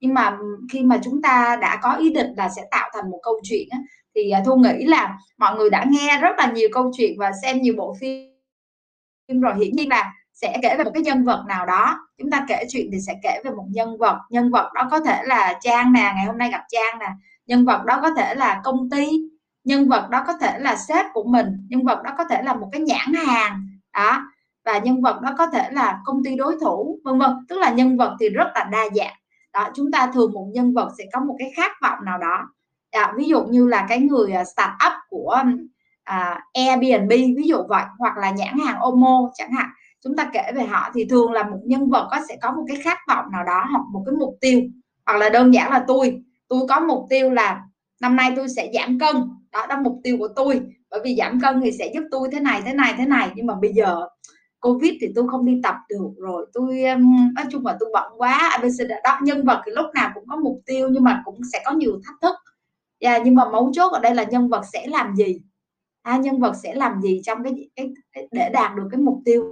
Nhưng mà khi mà chúng ta đã có ý định là sẽ tạo thành một câu chuyện á, thì à, thu nghĩ là mọi người đã nghe rất là nhiều câu chuyện và xem nhiều bộ phim phim rồi hiển nhiên là sẽ kể về một cái nhân vật nào đó. Chúng ta kể chuyện thì sẽ kể về một nhân vật. Nhân vật đó có thể là trang nè ngày hôm nay gặp trang nè. Nhân vật đó có thể là công ty. Nhân vật đó có thể là sếp của mình. Nhân vật đó có thể là một cái nhãn hàng. Đó. Và nhân vật đó có thể là công ty đối thủ vân vân. Tức là nhân vật thì rất là đa dạng. Đó chúng ta thường một nhân vật sẽ có một cái khát vọng nào đó. Đó, ví dụ như là cái người à, start up của à, Airbnb ví dụ vậy hoặc là nhãn hàng Omo chẳng hạn. Chúng ta kể về họ thì thường là một nhân vật có sẽ có một cái khát vọng nào đó hoặc một cái mục tiêu hoặc là đơn giản là tôi. Tôi có mục tiêu là năm nay tôi sẽ giảm cân. Đó là mục tiêu của tôi. Bởi vì giảm cân thì sẽ giúp tôi thế này thế này thế này. Nhưng mà bây giờ covid thì tôi không đi tập được rồi. Tôi um, nói chung là tôi bận quá. Abc đó nhân vật thì lúc nào cũng có mục tiêu nhưng mà cũng sẽ có nhiều thách thức. Yeah, nhưng mà mấu chốt ở đây là nhân vật sẽ làm gì? À, nhân vật sẽ làm gì trong cái, cái, để đạt được cái mục tiêu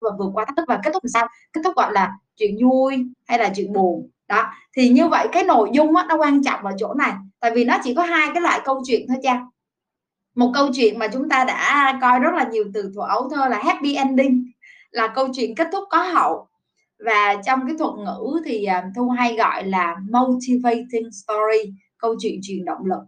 và vượt qua thách thức và kết thúc làm sao? Kết thúc gọi là chuyện vui hay là chuyện buồn? Đó thì như vậy cái nội dung đó, nó quan trọng ở chỗ này tại vì nó chỉ có hai cái loại câu chuyện thôi cha. Một câu chuyện mà chúng ta đã coi rất là nhiều từ thuở ấu thơ là happy ending là câu chuyện kết thúc có hậu. Và trong cái thuật ngữ thì à, thu hay gọi là motivating story câu chuyện truyền động lực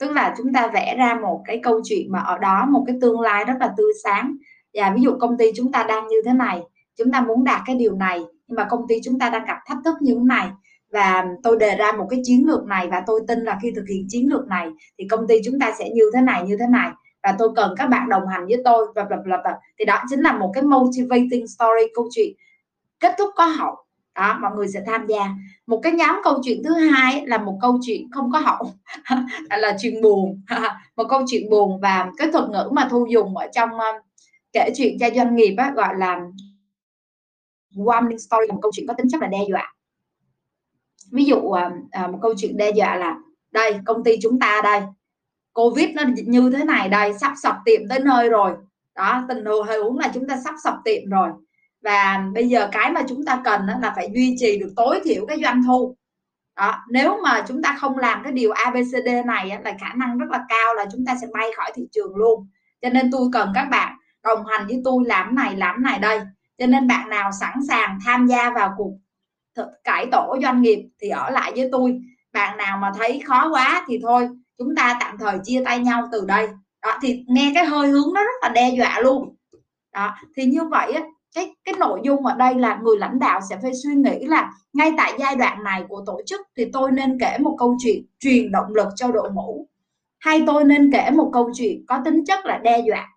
tức là chúng ta vẽ ra một cái câu chuyện mà ở đó một cái tương lai rất là tươi sáng. Và ví dụ công ty chúng ta đang như thế này, chúng ta muốn đạt cái điều này, nhưng mà công ty chúng ta đang gặp thách thức như thế này, và tôi đề ra một cái chiến lược này, và tôi tin là khi thực hiện chiến lược này, thì công ty chúng ta sẽ như thế này, như thế này. Và tôi cần các bạn đồng hành với tôi và bla bla bla thì đó chính là một cái motivating story, câu chuyện kết thúc có hậu đó mọi người sẽ tham gia. Một cái nhóm câu chuyện thứ hai là một câu chuyện không có hậu là chuyện buồn. Một câu chuyện buồn và cái thuật ngữ mà thu dùng ở trong um, kể chuyện cho doanh nghiệp á, gọi là warning story là một câu chuyện có tính chất là đe dọa. Ví dụ um, à, một câu chuyện đe dọa là đây công ty chúng ta đây covid nó như thế này đây sắp sập tiệm tới nơi rồi. Đó tình huống là chúng ta sắp sập tiệm rồi và bây giờ cái mà chúng ta cần là phải duy trì được tối thiểu cái doanh thu. Đó, nếu mà chúng ta không làm cái điều abcd này là khả năng rất là cao là chúng ta sẽ bay khỏi thị trường luôn. Cho nên tôi cần các bạn đồng hành với tôi làm này làm này đây. Cho nên bạn nào sẵn sàng tham gia vào cuộc cải tổ doanh nghiệp thì ở lại với tôi. Bạn nào mà thấy khó quá thì thôi, chúng ta tạm thời chia tay nhau từ đây. Đó, thì nghe cái hơi hướng nó rất là đe dọa luôn. Đó, thì như vậy cái cái nội dung ở đây là người lãnh đạo sẽ phải suy nghĩ là ngay tại giai đoạn này của tổ chức thì tôi nên kể một câu chuyện truyền động lực cho đội ngũ. Hay tôi nên kể một câu chuyện có tính chất là đe dọa.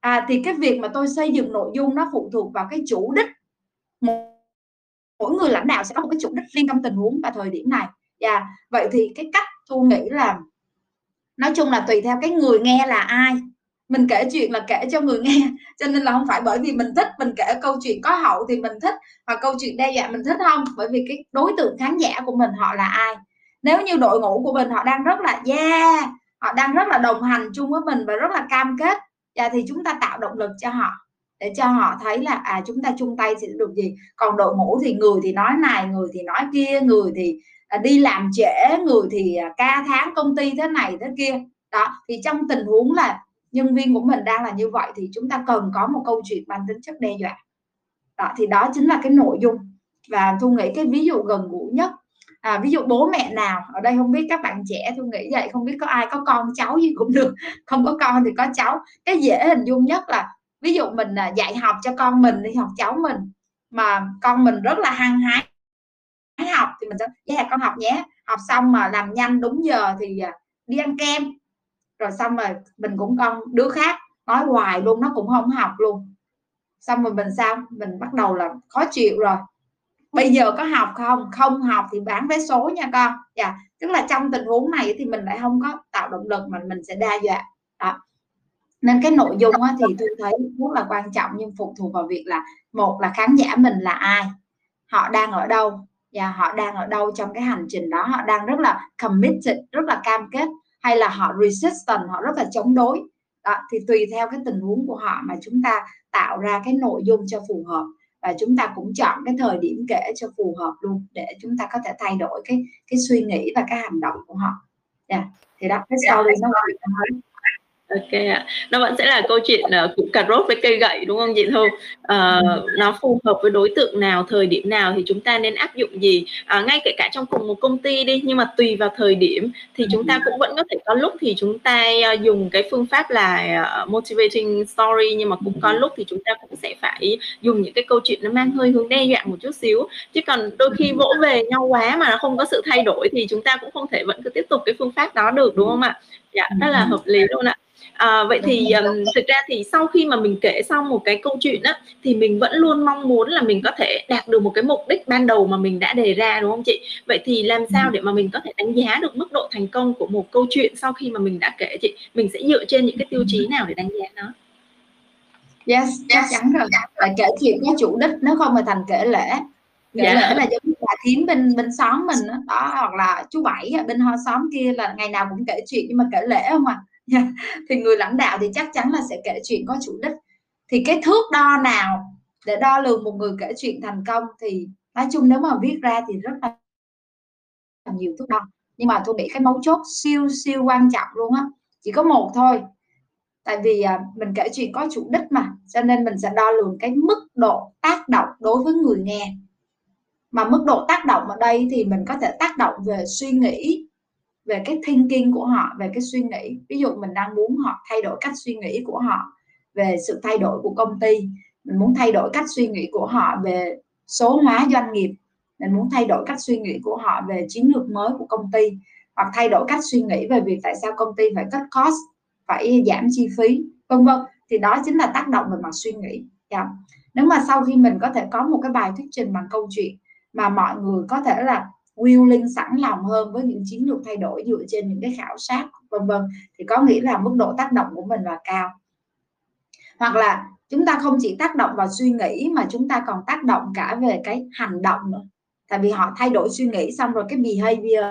À, thì cái việc mà tôi xây dựng nội dung nó phụ thuộc vào cái chủ đích. Mỗi người lãnh đạo sẽ có một cái chủ đích riêng trong tình huống và thời điểm này. Và yeah. vậy thì cái cách thu nghĩ là nói chung là tùy theo cái người nghe là ai mình kể chuyện là kể cho người nghe, cho nên là không phải bởi vì mình thích mình kể câu chuyện có hậu thì mình thích và câu chuyện đe dọa mình thích không? Bởi vì cái đối tượng khán giả của mình họ là ai? Nếu như đội ngũ của mình họ đang rất là, yeah, họ đang rất là đồng hành chung với mình và rất là cam kết và thì chúng ta tạo động lực cho họ để cho họ thấy là à chúng ta chung tay thì được gì? Còn đội ngũ thì người thì nói này, người thì nói kia, người thì à, đi làm trễ, người thì à, ca tháng công ty thế này thế kia. Đó, thì trong tình huống là nhân viên của mình đang là như vậy thì chúng ta cần có một câu chuyện mang tính chất đe dọa. Đó thì đó chính là cái nội dung. Và thu nghĩ cái ví dụ gần gũi nhất à, ví dụ bố mẹ nào ở đây không biết các bạn trẻ thu nghĩ vậy không biết có ai có con cháu gì cũng được không có con thì có cháu. Cái dễ hình dung nhất là ví dụ mình à, dạy học cho con mình đi học cháu mình mà con mình rất là hăng hái học thì mình sẽ yeah, con học nhé học xong mà làm nhanh đúng giờ thì à, đi ăn kem rồi xong rồi mình cũng con đứa khác, nói hoài luôn, nó cũng không học luôn. Xong rồi mình sao? Mình bắt đầu là khó chịu rồi. Bây giờ có học không? Không học thì bán vé số nha con. Dạ tức là trong tình huống này thì mình lại không có tạo động lực mà mình sẽ đa dọa đó. Nên cái nội dung thì tôi thấy rất là quan trọng nhưng phụ thuộc vào việc là, một là khán giả mình là ai, họ đang ở đâu. Và họ đang ở đâu trong cái hành trình đó? Họ đang rất là committed, rất là cam kết hay là họ resistant họ rất là chống đối đó, thì tùy theo cái tình huống của họ mà chúng ta tạo ra cái nội dung cho phù hợp và chúng ta cũng chọn cái thời điểm kể cho phù hợp luôn để chúng ta có thể thay đổi cái cái suy nghĩ và cái hành động của họ yeah. thì đó cái story nó Ok ạ. Nó vẫn sẽ là câu chuyện uh, củ cà rốt với cây gậy đúng không chị Thu? Uh, nó phù hợp với đối tượng nào, thời điểm nào thì chúng ta nên áp dụng gì? Uh, ngay kể cả trong cùng một công ty đi nhưng mà tùy vào thời điểm thì chúng ta cũng vẫn có thể có lúc thì chúng ta uh, dùng cái phương pháp là uh, motivating story nhưng mà cũng có lúc thì chúng ta cũng sẽ phải dùng những cái câu chuyện nó mang hơi hướng đe dọa một chút xíu. Chứ còn đôi khi vỗ về nhau quá mà nó không có sự thay đổi thì chúng ta cũng không thể vẫn cứ tiếp tục cái phương pháp đó được đúng không ạ? Dạ, rất là hợp lý luôn ạ à, vậy thì um, thực ra thì sau khi mà mình kể xong một cái câu chuyện á thì mình vẫn luôn mong muốn là mình có thể đạt được một cái mục đích ban đầu mà mình đã đề ra đúng không chị? Vậy thì làm sao để mà mình có thể đánh giá được mức độ thành công của một câu chuyện sau khi mà mình đã kể chị? Mình sẽ dựa trên những cái tiêu chí nào để đánh giá nó? Yes chắc chắn rồi. Phải kể chuyện cái chủ đích nó không phải thành kể lễ. Kể dạ. lễ là giống như bà thím bên bên xóm mình đó, đó hoặc là chú bảy bên ho xóm kia là ngày nào cũng kể chuyện nhưng mà kể lễ không à thì người lãnh đạo thì chắc chắn là sẽ kể chuyện có chủ đích. Thì cái thước đo nào để đo lường một người kể chuyện thành công thì nói chung nếu mà viết ra thì rất là nhiều thước đo. Nhưng mà tôi nghĩ cái mấu chốt siêu siêu quan trọng luôn á, chỉ có một thôi. Tại vì à, mình kể chuyện có chủ đích mà, cho nên mình sẽ đo lường cái mức độ tác động đối với người nghe. Mà mức độ tác động ở đây thì mình có thể tác động về suy nghĩ về cái thinking của họ, về cái suy nghĩ. Ví dụ mình đang muốn họ thay đổi cách suy nghĩ của họ về sự thay đổi của công ty, mình muốn thay đổi cách suy nghĩ của họ về số hóa doanh nghiệp, mình muốn thay đổi cách suy nghĩ của họ về chiến lược mới của công ty, hoặc thay đổi cách suy nghĩ về việc tại sao công ty phải cắt cost, phải giảm chi phí, vân vân. Thì đó chính là tác động về mặt suy nghĩ. Yeah. nếu mà sau khi mình có thể có một cái bài thuyết trình bằng câu chuyện mà mọi người có thể là willing sẵn lòng hơn với những chiến lược thay đổi dựa trên những cái khảo sát, vân vân. Thì có nghĩa là mức độ tác động của mình là cao. Hoặc là chúng ta không chỉ tác động vào suy nghĩ mà chúng ta còn tác động cả về cái hành động nữa. Tại vì họ thay đổi suy nghĩ xong rồi cái behavior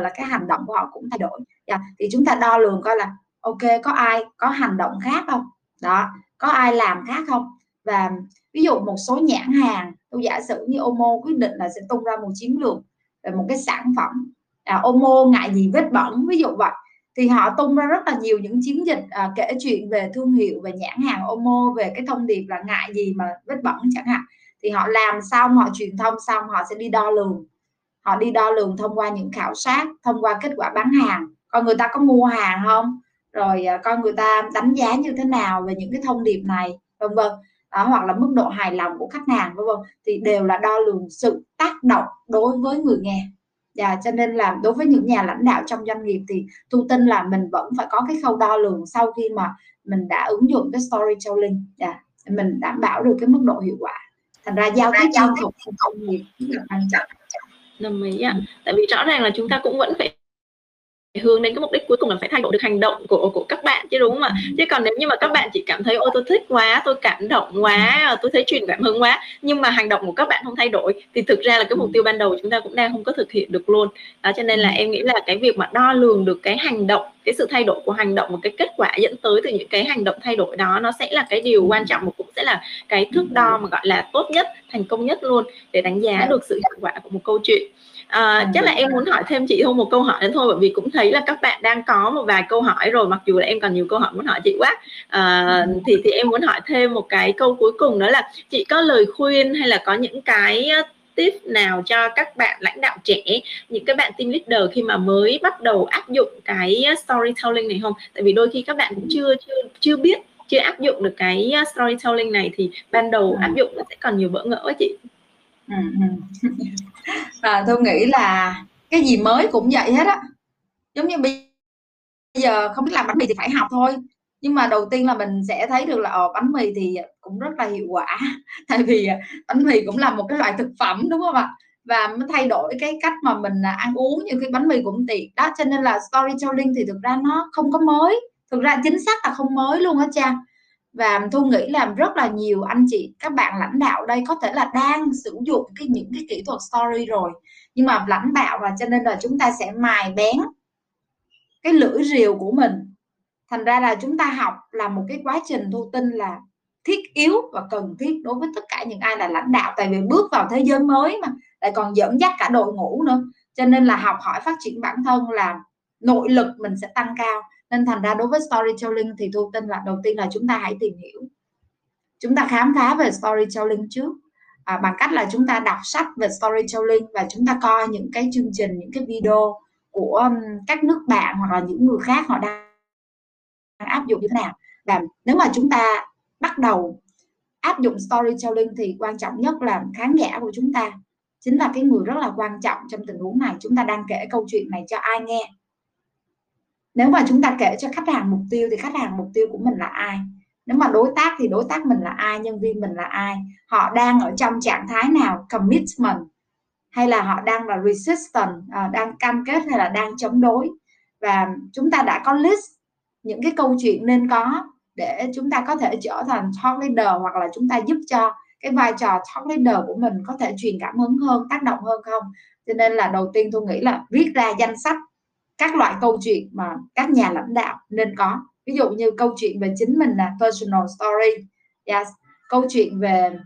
là cái hành động của họ cũng thay đổi. Yeah. Thì chúng ta đo lường coi là, ok, có ai có hành động khác không? Đó, có ai làm khác không? Và ví dụ một số nhãn hàng tôi giả sử như Omo quyết định là sẽ tung ra một chiến lược về một cái sản phẩm. À, Omo ngại gì vết bẩn ví dụ vậy. Thì họ tung ra rất là nhiều những chiến dịch à, kể chuyện về thương hiệu về nhãn hàng Omo về cái thông điệp là ngại gì mà vết bẩn chẳng hạn. Thì họ làm xong họ truyền thông xong họ sẽ đi đo lường. Họ đi đo lường thông qua những khảo sát thông qua kết quả bán hàng. Coi người ta có mua hàng không? Rồi à, coi người ta đánh giá như thế nào về những cái thông điệp này vân vân đó, hoặc là mức độ hài lòng của khách hàng vân vân thì đều là đo lường sự tác động đối với người nghe. Và cho nên là đối với những nhà lãnh đạo trong doanh nghiệp thì thu tin là mình vẫn phải có cái khâu đo lường sau khi mà mình đã ứng dụng cái storytelling. Yeah, mình đảm bảo được cái mức độ hiệu quả. Thành ra giao tiếp thuộc trong công nghiệp rất là quan trọng. Đồng ý ạ. Tại vì rõ ràng là chúng ta cũng vẫn phải hướng đến cái mục đích cuối cùng là phải thay đổi được hành động của của các bạn chứ đúng không ạ? Chứ còn nếu như mà các bạn chỉ cảm thấy ô tôi thích quá tôi cảm động quá tôi thấy truyền cảm hứng quá nhưng mà hành động của các bạn không thay đổi thì thực ra là cái mục tiêu ban đầu chúng ta cũng đang không có thực hiện được luôn. Đó cho nên là em nghĩ là cái việc mà đo lường được cái hành động cái sự thay đổi của hành động và cái kết quả dẫn tới từ những cái hành động thay đổi đó nó sẽ là cái điều quan trọng và cũng sẽ là cái thước đo mà gọi là tốt nhất thành công nhất luôn để đánh giá được sự hiệu quả của một câu chuyện à, chắc là em muốn hỏi thêm chị thêm một câu hỏi nữa thôi bởi vì cũng thấy là các bạn đang có một vài câu hỏi rồi mặc dù là em còn nhiều câu hỏi muốn hỏi chị quá. À, thì thì em muốn hỏi thêm một cái câu cuối cùng đó là chị có lời khuyên hay là có những cái tip nào cho các bạn lãnh đạo trẻ những cái bạn team leader khi mà mới bắt đầu áp dụng cái storytelling này không? Tại vì đôi khi các bạn cũng chưa chưa chưa biết chưa áp dụng được cái storytelling này thì ban đầu áp dụng nó sẽ còn nhiều bỡ ngỡ chị ừ, ừ. à, tôi nghĩ là cái gì mới cũng vậy hết á. Giống như bây giờ không biết làm bánh mì thì phải học thôi. Nhưng mà đầu tiên là mình sẽ thấy được là ồ, bánh mì thì cũng rất là hiệu quả. Tại vì bánh mì cũng là một cái loại thực phẩm đúng không ạ? Và mới thay đổi cái cách mà mình à, ăn uống như cái bánh mì cũng tiện. Đó cho nên là storytelling thì thực ra nó không có mới. Thực ra chính xác là không mới luôn á cha và thu nghĩ là rất là nhiều anh chị, các bạn lãnh đạo đây có thể là đang sử dụng cái những cái kỹ thuật story rồi. Nhưng mà lãnh đạo và cho nên là chúng ta sẽ mài bén cái lưỡi rìu của mình. Thành ra là chúng ta học là một cái quá trình thu tin là thiết yếu và cần thiết đối với tất cả những ai là lãnh đạo. Tại vì bước vào thế giới mới mà, lại còn dẫn dắt cả đội ngũ nữa. Cho nên là học hỏi phát triển bản thân là nội lực mình sẽ tăng cao nên thành ra đối với storytelling thì thu tin là đầu tiên là chúng ta hãy tìm hiểu. Chúng ta khám phá về storytelling trước. À, bằng cách là chúng ta đọc sách về storytelling và chúng ta coi những cái chương trình những cái video của um, các nước bạn hoặc là những người khác họ đang áp dụng như thế nào. Và nếu mà chúng ta bắt đầu áp dụng storytelling thì quan trọng nhất là khán giả của chúng ta. Chính là cái người rất là quan trọng trong tình huống này. Chúng ta đang kể câu chuyện này cho ai nghe nếu mà chúng ta kể cho khách hàng mục tiêu thì khách hàng mục tiêu của mình là ai? Nếu mà đối tác thì đối tác mình là ai? Nhân viên mình là ai? Họ đang ở trong trạng thái nào? Commitment? Hay là họ đang là resistant ờ, đang cam kết hay là đang chống đối? Và chúng ta đã có list những cái câu chuyện nên có để chúng ta có thể trở thành talk leader hoặc là chúng ta giúp cho cái vai trò talk leader của mình có thể truyền cảm hứng hơn, tác động hơn không? Cho nên là đầu tiên tôi nghĩ là viết ra danh sách các loại câu chuyện mà các nhà lãnh đạo nên có. Ví dụ như câu chuyện về chính mình là personal story yes. câu chuyện về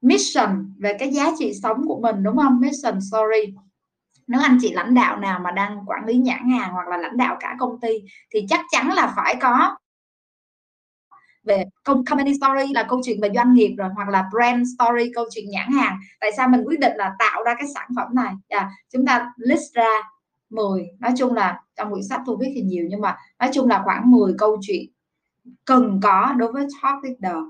mission về cái giá trị sống của mình đúng không? Mission story. Nếu anh chị lãnh đạo nào mà đang quản lý nhãn hàng hoặc là lãnh đạo cả công ty thì chắc chắn là phải có về company story là câu chuyện về doanh nghiệp rồi hoặc là brand story câu chuyện nhãn hàng. Tại sao mình quyết định là tạo ra cái sản phẩm này? Yeah, chúng ta list ra 10 nói chung là trong quyển sách tôi viết thì nhiều nhưng mà nói chung là khoảng 10 câu chuyện cần có đối với top leader.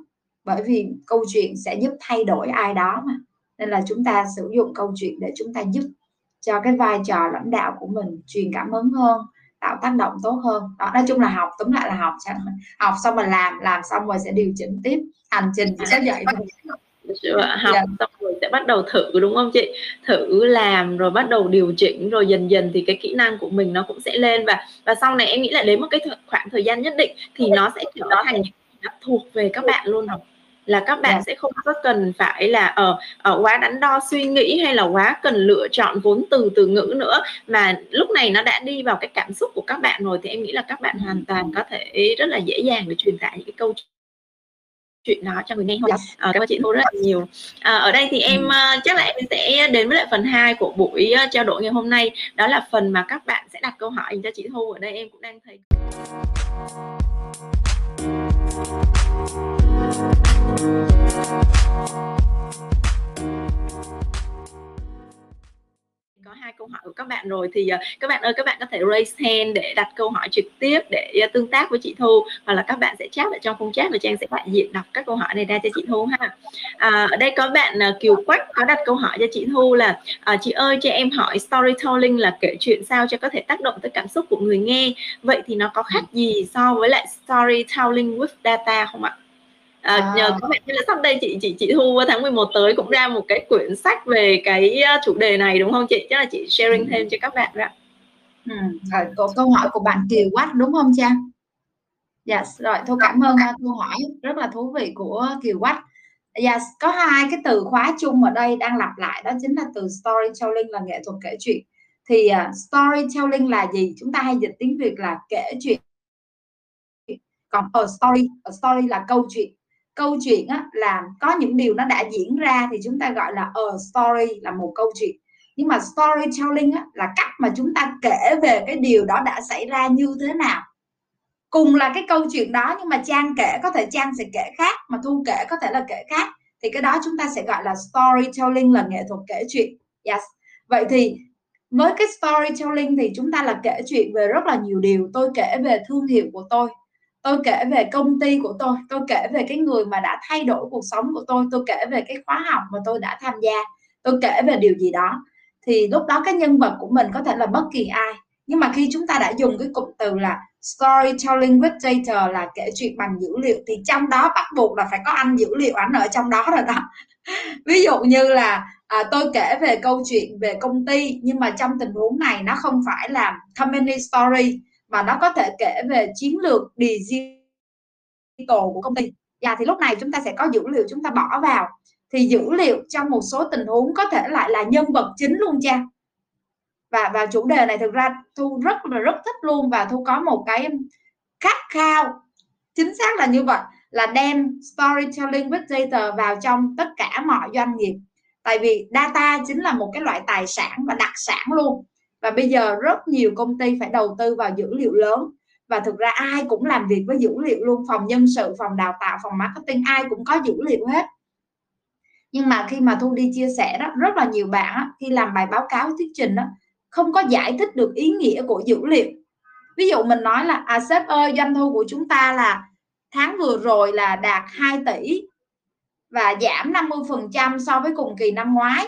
Bởi vì câu chuyện sẽ giúp thay đổi ai đó mà. Nên là chúng ta sử dụng câu chuyện để chúng ta giúp cho cái vai trò lãnh đạo của mình truyền cảm hứng hơn, tạo tác động tốt hơn. Đó, nói chung là học, tóm lại là học. Học xong mình làm làm xong rồi sẽ điều chỉnh tiếp. Hành trình chỉ có vậy thôi học yeah. xong rồi sẽ bắt đầu thử đúng không chị thử làm rồi bắt đầu điều chỉnh rồi dần dần thì cái kỹ năng của mình nó cũng sẽ lên và và sau này em nghĩ là đến một cái khoảng thời gian nhất định thì nó sẽ trở thành những thuộc về các bạn luôn học là các bạn yeah. Dạ. sẽ không có cần phải là ở uh, uh, quá đắn đo suy nghĩ hay là quá cần lựa chọn vốn từ từ ngữ nữa mà lúc này nó đã đi vào cái cảm xúc của các bạn rồi thì em nghĩ là các bạn hoàn toàn có thể rất là dễ dàng để truyền tải những cái câu chuyện đó cho người nghe thôi. À, cảm ơn chị Thu rất là nhiều. À, ở đây thì em uh, chắc là em sẽ đến với lại phần 2 của buổi uh, trao đổi ngày hôm nay. Đó là phần mà các bạn sẽ đặt câu hỏi cho chị Thu. Ở đây em cũng đang thấy có hai câu hỏi của các bạn rồi thì uh, các bạn ơi các bạn có thể raise hand để đặt câu hỏi trực tiếp để uh, tương tác với chị Thu hoặc là các bạn sẽ chat ở trong khung chat và Trang sẽ đại diện đọc các câu hỏi này ra cho chị Thu ha. À, ở đây có bạn uh, Kiều Quách có đặt câu hỏi cho chị Thu là uh, chị ơi cho em hỏi storytelling là kể chuyện sao cho có thể tác động tới cảm xúc của người nghe? Vậy thì nó có khác gì so với lại storytelling with data không ạ? À, à. nhờ có vẻ như là sắp đây chị chị chị thu tháng 11 tới cũng ra một cái quyển sách về cái chủ đề này đúng không chị? Chắc là chị sharing thêm cho các bạn ạ ừ. rồi có câu hỏi của bạn Kiều Quách đúng không cha? Yes, rồi thôi cảm ơn câu hỏi rất là thú vị của Kiều Quách. Yes, có hai cái từ khóa chung ở đây đang lặp lại đó chính là từ storytelling là nghệ thuật kể chuyện. Thì uh, storytelling là gì? Chúng ta hay dịch tiếng Việt là kể chuyện. Còn a story a story là câu chuyện câu chuyện á, là có những điều nó đã diễn ra thì chúng ta gọi là a story là một câu chuyện. Nhưng mà storytelling á, là cách mà chúng ta kể về cái điều đó đã xảy ra như thế nào. Cùng là cái câu chuyện đó nhưng mà trang kể có thể trang sẽ kể khác mà thu kể có thể là kể khác. Thì cái đó chúng ta sẽ gọi là storytelling là nghệ thuật kể chuyện. Yes. Vậy thì với cái storytelling thì chúng ta là kể chuyện về rất là nhiều điều. Tôi kể về thương hiệu của tôi tôi kể về công ty của tôi tôi kể về cái người mà đã thay đổi cuộc sống của tôi tôi kể về cái khóa học mà tôi đã tham gia tôi kể về điều gì đó. Thì lúc đó cái nhân vật của mình có thể là bất kỳ ai nhưng mà khi chúng ta đã dùng cái cụm từ là storytelling with data là kể chuyện bằng dữ liệu thì trong đó bắt buộc là phải có anh dữ liệu ảnh ở trong đó rồi đó. Ví dụ như là à, tôi kể về câu chuyện về công ty nhưng mà trong tình huống này nó không phải là company story và nó có thể kể về chiến lược digital của công ty. Và thì lúc này chúng ta sẽ có dữ liệu chúng ta bỏ vào. Thì dữ liệu trong một số tình huống có thể lại là nhân vật chính luôn cha. Và và chủ đề này thực ra thu rất là, rất thích luôn và thu có một cái khát khao. Chính xác là như vậy, là đem storytelling with data vào trong tất cả mọi doanh nghiệp. Tại vì data chính là một cái loại tài sản và đặc sản luôn và bây giờ rất nhiều công ty phải đầu tư vào dữ liệu lớn. Và thực ra ai cũng làm việc với dữ liệu luôn phòng nhân sự phòng đào tạo phòng marketing ai cũng có dữ liệu hết. Nhưng mà khi mà thu đi chia sẻ đó rất là nhiều bạn đó, khi làm bài báo cáo thuyết trình đó không có giải thích được ý nghĩa của dữ liệu. Ví dụ mình nói là à sếp ơi doanh thu của chúng ta là tháng vừa rồi là đạt 2 tỷ và giảm 50 phần trăm so với cùng kỳ năm ngoái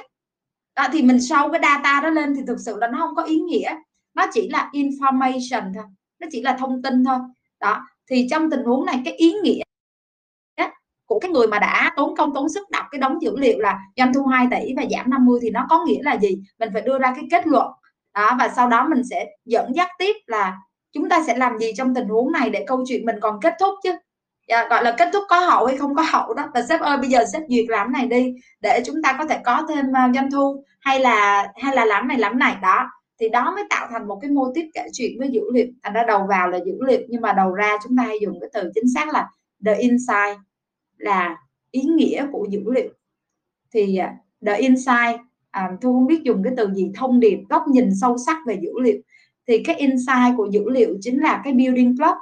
đó, thì mình sâu cái data đó lên thì thực sự là nó không có ý nghĩa. Nó chỉ là information thôi. Nó chỉ là thông tin thôi. Đó thì trong tình huống này cái ý nghĩa của cái người mà đã tốn công tốn sức đọc cái đống dữ liệu là doanh thu 2 tỷ và giảm 50 thì nó có nghĩa là gì? Mình phải đưa ra cái kết luận. Đó và sau đó mình sẽ dẫn dắt tiếp là chúng ta sẽ làm gì trong tình huống này để câu chuyện mình còn kết thúc chứ? Dạ, gọi là kết thúc có hậu hay không có hậu đó. Là sếp ơi bây giờ sếp duyệt làm này đi để chúng ta có thể có thêm uh, doanh thu hay là hay là làm này làm này. Đó thì đó mới tạo thành một cái mô tiếp kể chuyện với dữ liệu thành ra đầu vào là dữ liệu nhưng mà đầu ra chúng ta hay dùng cái từ chính xác là the insight là ý nghĩa của dữ liệu thì à, the insight à, tôi không biết dùng cái từ gì thông điệp góc nhìn sâu sắc về dữ liệu thì cái insight của dữ liệu chính là cái building block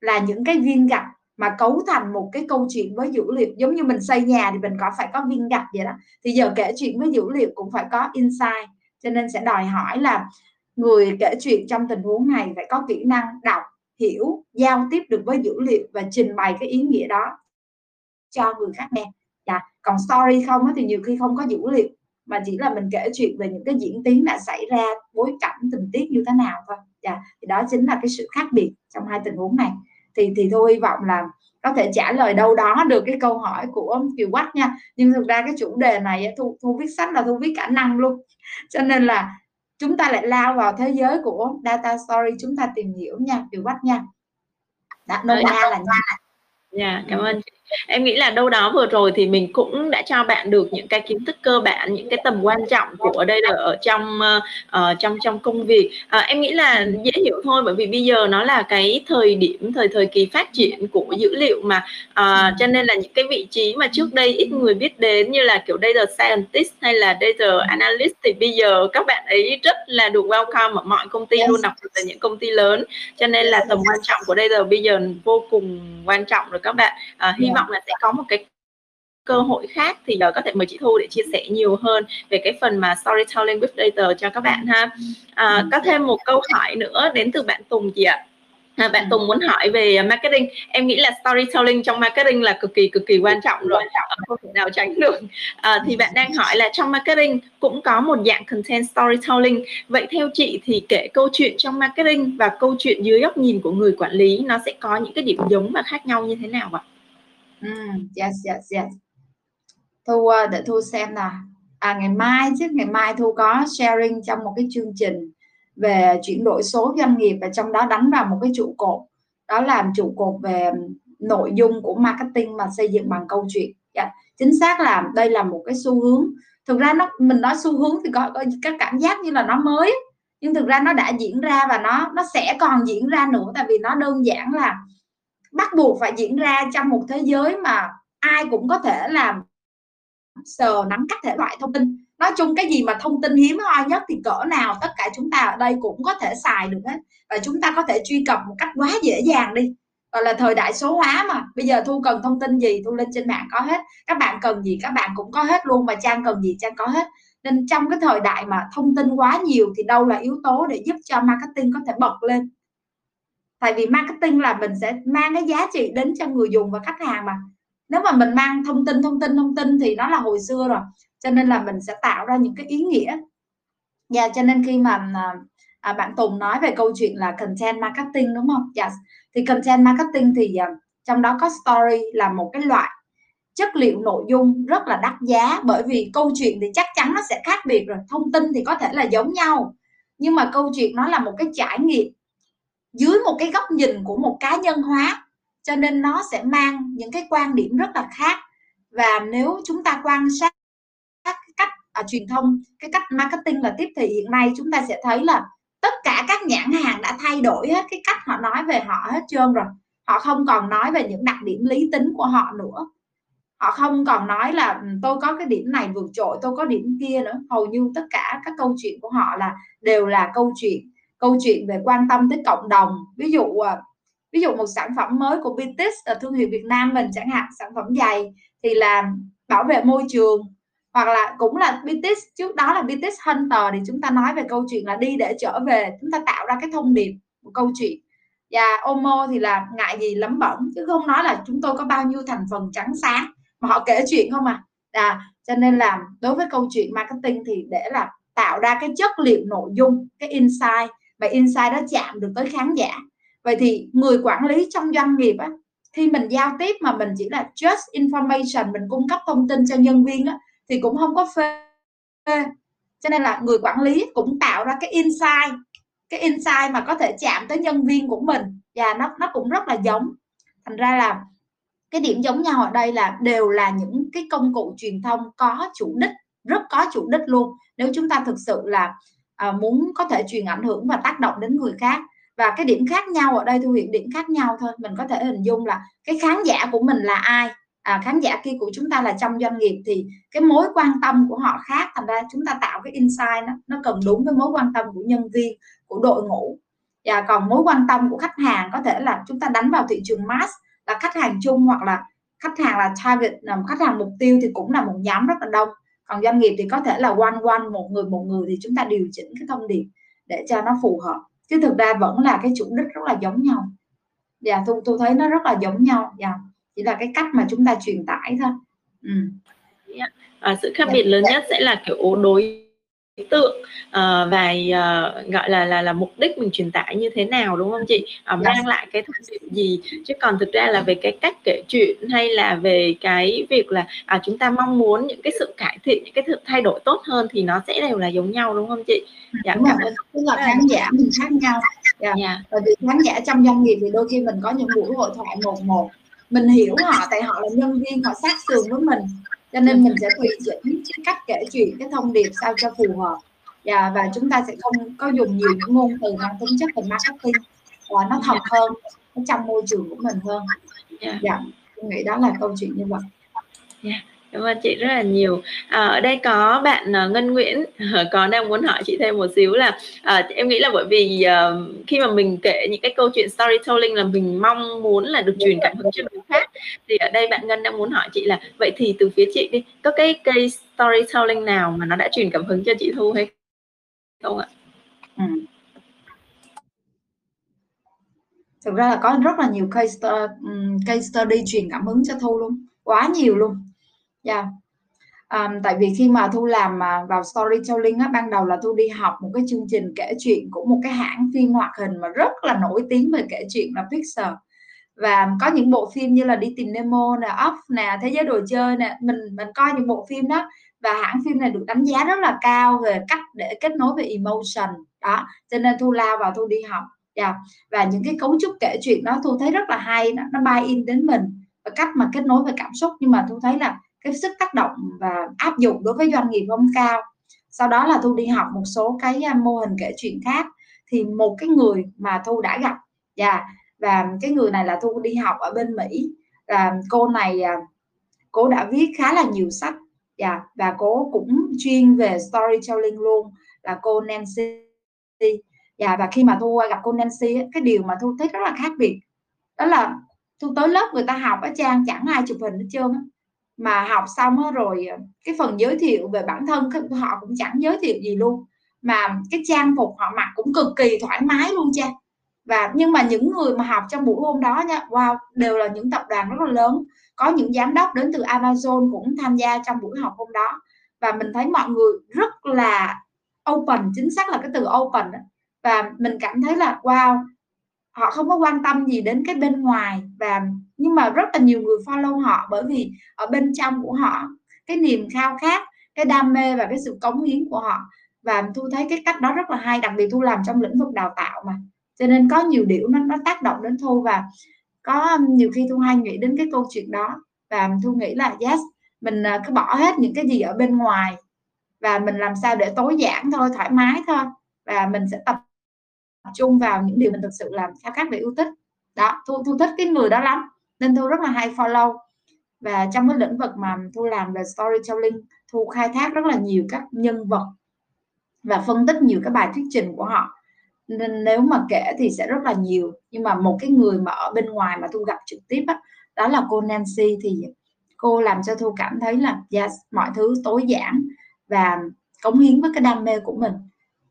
là những cái viên gạch mà cấu thành một cái câu chuyện với dữ liệu. Giống như mình xây nhà thì mình có phải có viên gạch vậy đó. Thì giờ kể chuyện với dữ liệu cũng phải có insight. Cho nên sẽ đòi hỏi là người kể chuyện trong tình huống này phải có kỹ năng đọc, hiểu, giao tiếp được với dữ liệu và trình bày cái ý nghĩa đó cho người khác nghe. Dạ. còn story không thì nhiều khi không có dữ liệu mà chỉ là mình kể chuyện về những cái diễn tiến đã xảy ra bối cảnh tình tiết như thế nào thôi. Dạ. thì đó chính là cái sự khác biệt trong hai tình huống này. Thì thì tôi hy vọng là có thể trả lời đâu đó được cái câu hỏi của Kiều Quách nha. Nhưng thực ra cái chủ đề này thu thu viết sách là thu viết cả năm luôn. Cho nên là chúng ta lại lao vào thế giới của data story chúng ta tìm hiểu nha Kiều Quách nha. Đã nôm na là nha dạ cảm ơn chị em nghĩ là đâu đó vừa rồi thì mình cũng đã cho bạn được những cái kiến thức cơ bản những cái tầm quan trọng của đây là ở trong uh, trong trong công việc. Uh, em nghĩ là dễ hiểu thôi bởi vì bây giờ nó là cái thời điểm thời thời kỳ phát triển của dữ liệu mà uh, cho nên là những cái vị trí mà trước đây ít người biết đến như là kiểu data scientist hay là data analyst thì bây giờ các bạn ấy rất là được welcome ở mọi công ty luôn đặc biệt là những công ty lớn. Cho nên là tầm quan trọng của data bây giờ vô cùng quan trọng rồi các bạn. Uh, hy vọng là sẽ có một cái cơ hội khác thì uh, có thể mời chị Thu để chia sẻ nhiều hơn về cái phần mà storytelling with data cho các bạn ha. À, có thêm một câu hỏi nữa đến từ bạn Tùng chị ạ. À, bạn Tùng muốn hỏi về marketing em nghĩ là storytelling trong marketing là cực kỳ cực kỳ quan trọng rồi không thể nào tránh được à, thì bạn đang hỏi là trong marketing cũng có một dạng content storytelling vậy theo chị thì kể câu chuyện trong marketing và câu chuyện dưới góc nhìn của người quản lý nó sẽ có những cái điểm giống và khác nhau như thế nào ạ? Mm, yes, yes, yes. Thu ờ, để Thu xem nào. À ngày mai chứ ngày mai Thu có sharing trong một cái chương trình về chuyển đổi số doanh nghiệp và trong đó đánh vào một cái trụ cột đó là trụ cột về nội dung của marketing mà xây dựng bằng câu chuyện. Yeah. Chính xác là đây là một cái xu hướng. Thực ra nó mình nói xu hướng thì có, có các cảm giác như là nó mới nhưng thực ra nó đã diễn ra và nó nó sẽ còn diễn ra nữa tại vì nó đơn giản là bắt buộc phải diễn ra trong một thế giới mà ai cũng có thể làm sờ nắm các thể loại thông tin. Nói chung cái gì mà thông tin hiếm hoi nhất thì cỡ nào tất cả chúng ta ở đây cũng có thể xài được hết. Và chúng ta có thể truy cập một cách quá dễ dàng đi. Gọi là thời đại số hóa mà. Bây giờ thu cần thông tin gì, thu lên trên mạng có hết. Các bạn cần gì, các bạn cũng có hết luôn. Và trang cần gì, trang có hết. Nên trong cái thời đại mà thông tin quá nhiều thì đâu là yếu tố để giúp cho marketing có thể bật lên tại vì marketing là mình sẽ mang cái giá trị đến cho người dùng và khách hàng mà. Nếu mà mình mang thông tin thông tin thông tin thì nó là hồi xưa rồi. Cho nên là mình sẽ tạo ra những cái ý nghĩa. Dạ yeah, cho nên khi mà à, à, bạn Tùng nói về câu chuyện là content marketing đúng không? Yes. thì content marketing thì à, trong đó có story là một cái loại chất liệu nội dung rất là đắt giá. Bởi vì câu chuyện thì chắc chắn nó sẽ khác biệt rồi. Thông tin thì có thể là giống nhau. Nhưng mà câu chuyện nó là một cái trải nghiệm dưới một cái góc nhìn của một cá nhân hóa cho nên nó sẽ mang những cái quan điểm rất là khác. Và nếu chúng ta quan sát các cách à, truyền thông cái cách marketing và tiếp thị hiện nay chúng ta sẽ thấy là tất cả các nhãn hàng đã thay đổi hết cái cách họ nói về họ hết trơn rồi. Họ không còn nói về những đặc điểm lý tính của họ nữa. Họ không còn nói là ừ, tôi có cái điểm này vượt trội tôi có điểm kia nữa. Hầu như tất cả các câu chuyện của họ là đều là câu chuyện câu chuyện về quan tâm tới cộng đồng. Ví dụ à, ví dụ một sản phẩm mới của BTS là thương hiệu Việt Nam mình chẳng hạn sản phẩm giày thì là bảo vệ môi trường. Hoặc là cũng là BTS trước đó là BTS Hunter thì chúng ta nói về câu chuyện là đi để trở về chúng ta tạo ra cái thông điệp một câu chuyện. Và Omo thì là ngại gì lắm bẩn chứ không nói là chúng tôi có bao nhiêu thành phần trắng sáng mà họ kể chuyện không à, à cho nên là đối với câu chuyện marketing thì để là tạo ra cái chất liệu nội dung cái insight và insight đó chạm được tới khán giả. Vậy thì người quản lý trong doanh nghiệp á, khi mình giao tiếp mà mình chỉ là just information, mình cung cấp thông tin cho nhân viên á, thì cũng không có phê. Cho nên là người quản lý cũng tạo ra cái insight cái insight mà có thể chạm tới nhân viên của mình. Và nó nó cũng rất là giống. Thành ra là cái điểm giống nhau ở đây là đều là những cái công cụ truyền thông có chủ đích, rất có chủ đích luôn. Nếu chúng ta thực sự là à, muốn có thể truyền ảnh hưởng và tác động đến người khác. Và cái điểm khác nhau ở đây thu hiện điểm khác nhau thôi. Mình có thể hình dung là cái khán giả của mình là ai? À, khán giả kia của chúng ta là trong doanh nghiệp thì cái mối quan tâm của họ khác. Thành ra chúng ta tạo cái insight nó nó cần đúng với mối quan tâm của nhân viên của đội ngũ. Và còn mối quan tâm của khách hàng có thể là chúng ta đánh vào thị trường mass là khách hàng chung hoặc là khách hàng là target là khách hàng mục tiêu thì cũng là một nhóm rất là đông còn doanh nghiệp thì có thể là one one một người một người thì chúng ta điều chỉnh cái thông điệp để cho nó phù hợp. Chứ thực ra vẫn là cái chủ đích rất là giống nhau. Dạ tôi tôi thấy nó rất là giống nhau. Dạ chỉ là cái cách mà chúng ta truyền tải thôi. Ừ. yeah. à, sự khác biệt lớn nhất sẽ là kiểu đối tượng uh, và uh, gọi là là là mục đích mình truyền tải như thế nào đúng không chị? Uh, mang lại cái thông điệp gì? Chứ còn thực ra là về cái cách kể chuyện hay là về cái việc là à, chúng ta mong muốn những cái sự cải thiện những cái sự thay đổi tốt hơn thì nó sẽ đều là giống nhau đúng không chị? Dạ đúng cảm ơn. Tức là khán giả mình khác nhau. Dạ. Yeah. bởi vì khán giả trong doanh nghiệp thì đôi khi mình có những buổi hội thoại một một. Mình hiểu họ tại họ là nhân viên họ sát sườn với mình cho nên mình sẽ tùy chỉnh cách kể chuyện cái thông điệp sao cho phù hợp và và chúng ta sẽ không có dùng nhiều những ngôn từ mang tính chất về marketing và nó thật hơn nó trong môi trường của mình hơn yeah. dạ tôi nghĩ đó là câu chuyện như vậy yeah. Cảm ơn chị rất là nhiều. À, ở đây có bạn uh, Ngân Nguyễn uh, có đang muốn hỏi chị thêm một xíu là uh, em nghĩ là bởi vì uh, khi mà mình kể những cái câu chuyện storytelling là mình mong muốn là được truyền cảm hứng cho người khác. Thì ở đây bạn Ngân đang muốn hỏi chị là vậy thì từ phía chị đi có cái cây storytelling nào mà nó đã truyền cảm hứng cho chị Thu hay không ạ? Ừ. Thực ra là có rất là nhiều case, uh, case study truyền cảm hứng cho Thu luôn, quá nhiều luôn Dạ. yeah. Um, tại vì khi mà thu làm mà vào storytelling á ban đầu là thu đi học một cái chương trình kể chuyện của một cái hãng phim hoạt hình mà rất là nổi tiếng về kể chuyện là Pixar và có những bộ phim như là đi tìm Nemo nè, Up nè, Thế giới đồ chơi nè, mình mình coi những bộ phim đó và hãng phim này được đánh giá rất là cao về cách để kết nối về emotion đó, cho nên thu lao vào thu đi học. Yeah. Và những cái cấu trúc kể chuyện đó thu thấy rất là hay, nó, nó bay in đến mình và cách mà kết nối về cảm xúc nhưng mà thu thấy là cái sức tác động và áp dụng đối với doanh nghiệp không cao. Sau đó là thu đi học một số cái à, mô hình kể chuyện khác. Thì một cái người mà thu đã gặp và yeah, và cái người này là thu đi học ở bên mỹ. Và cô này à, cô đã viết khá là nhiều sách yeah, và cô cũng chuyên về storytelling luôn là cô Nancy. Yeah, và khi mà thu gặp cô Nancy cái điều mà thu thấy rất là khác biệt đó là thu tới lớp người ta học ở trang chẳng ai chụp hình hết trơn mà học xong rồi ờ, cái phần giới thiệu về bản thân họ cũng chẳng giới thiệu gì luôn. Mà cái trang phục họ mặc cũng cực kỳ thoải mái luôn cha. Và nhưng mà những người mà học trong buổi hôm đó nha, wow, đều là những tập đoàn rất là lớn. Có những giám đốc đến từ Amazon cũng tham gia trong buổi học hôm đó. Và mình thấy mọi người rất là open, chính xác là cái từ open đó. và mình cảm thấy là, wow họ không có quan tâm gì đến cái bên ngoài và, nhưng mà rất là nhiều người follow họ bởi vì ở bên trong của họ, cái niềm khao khát, cái đam mê và cái sự cống hiến của họ. Và thu thấy cái cách đó rất là hay, đặc biệt thu làm trong lĩnh vực đào tạo mà. Cho nên có nhiều điều nó nó tác động đến thu và có um, nhiều khi thu hay nghĩ đến cái câu chuyện đó. Và thu nghĩ là, yes, mình à, cứ bỏ hết những cái gì ở bên ngoài và mình làm sao để tối giản thôi, thoải mái thôi. Và mình sẽ tập trung vào những điều mình thực sự làm khao khát và yêu thích. Đó thu thu thích cái người đó lắm nên thu rất là hay follow. Và trong cái lĩnh vực mà thu làm về storytelling thu khai thác rất là nhiều các nhân vật và phân tích nhiều cái bài thuyết trình của họ. Nên nếu mà kể thì sẽ rất là nhiều nhưng mà một cái người mà ở bên ngoài mà thu gặp trực tiếp đó, đó là cô Nancy. Thì cô làm cho thu cảm thấy là yes, mọi thứ tối giản và cống hiến với cái đam mê của mình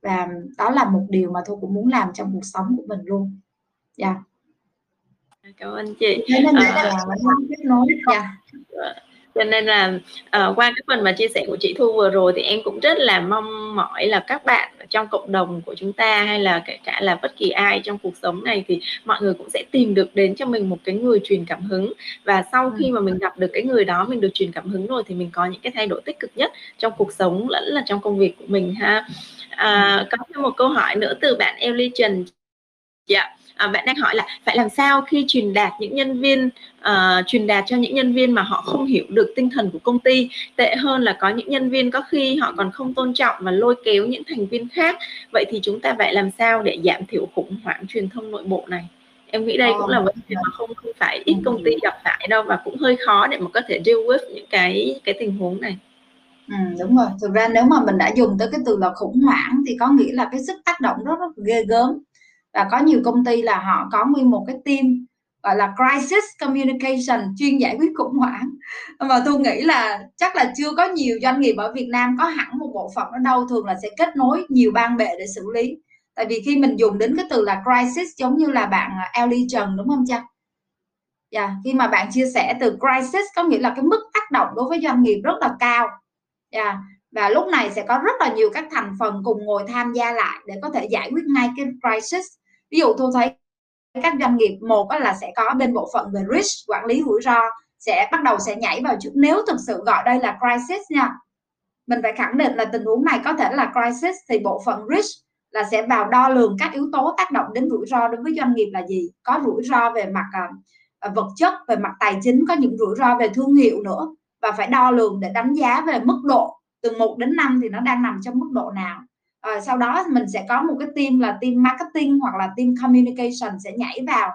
và đó là một điều mà tôi cũng muốn làm trong cuộc sống của mình luôn. Dạ. Yeah. cảm ơn chị. Thế nên là à, kết nối. Dạ. Cho nên là uh, qua cái phần mà chia sẻ của chị Thu vừa rồi thì em cũng rất là mong mỏi là các bạn trong cộng đồng của chúng ta hay là kể cả là bất kỳ ai trong cuộc sống này thì mọi người cũng sẽ tìm được đến cho mình một cái người truyền cảm hứng. Và sau khi mà mình gặp được cái người đó mình được truyền cảm hứng rồi thì mình có những cái thay đổi tích cực nhất trong cuộc sống lẫn là trong công việc của mình ha à, có thêm một câu hỏi nữa từ bạn Trần dạ à, bạn đang hỏi là phải làm sao khi truyền đạt những nhân viên uh, truyền đạt cho những nhân viên mà họ không hiểu được tinh thần của công ty? Tệ hơn là có những nhân viên có khi họ còn không tôn trọng và lôi kéo những thành viên khác. Vậy thì chúng ta phải làm sao để giảm thiểu khủng hoảng truyền thông nội bộ này? Em nghĩ đây cũng là vấn đề mà không không phải ít công ty gặp phải đâu và cũng hơi khó để mà có thể deal with những cái cái tình huống này Ừ, đúng rồi. Thực ra nếu mà mình đã dùng tới cái từ là khủng hoảng thì có nghĩa là cái sức tác động rất rất ghê gớm. Và có nhiều công ty là họ có nguyên một cái team gọi là crisis communication chuyên giải quyết khủng hoảng. Mà tôi nghĩ là chắc là chưa có nhiều doanh nghiệp ở Việt Nam có hẳn một bộ phận ở đâu thường là sẽ kết nối nhiều ban bệ để xử lý. Tại vì khi mình dùng đến cái từ là crisis giống như là bạn à, Ellie Trần đúng không cha yeah, dạ, khi mà bạn chia sẻ từ crisis có nghĩa là cái mức tác động đối với doanh nghiệp rất là cao yeah. và lúc này sẽ có rất là nhiều các thành phần cùng ngồi tham gia lại để có thể giải quyết ngay cái crisis. Ví dụ tôi thấy các doanh nghiệp một là sẽ có bên bộ phận về risk quản lý rủi ro sẽ bắt đầu sẽ nhảy vào trước. Nếu thực sự gọi đây là crisis nha mình phải khẳng định là tình huống này có thể là crisis thì bộ phận risk là sẽ vào đo lường các yếu tố tác động đến rủi ro đối với doanh nghiệp là gì. Có rủi ro về mặt uh, vật chất về mặt tài chính có những rủi ro về thương hiệu nữa và phải đo lường để đánh giá về mức độ từ 1 đến 5 thì nó đang nằm trong mức độ nào. À, sau đó mình sẽ có một cái team là team marketing hoặc là team communication sẽ nhảy vào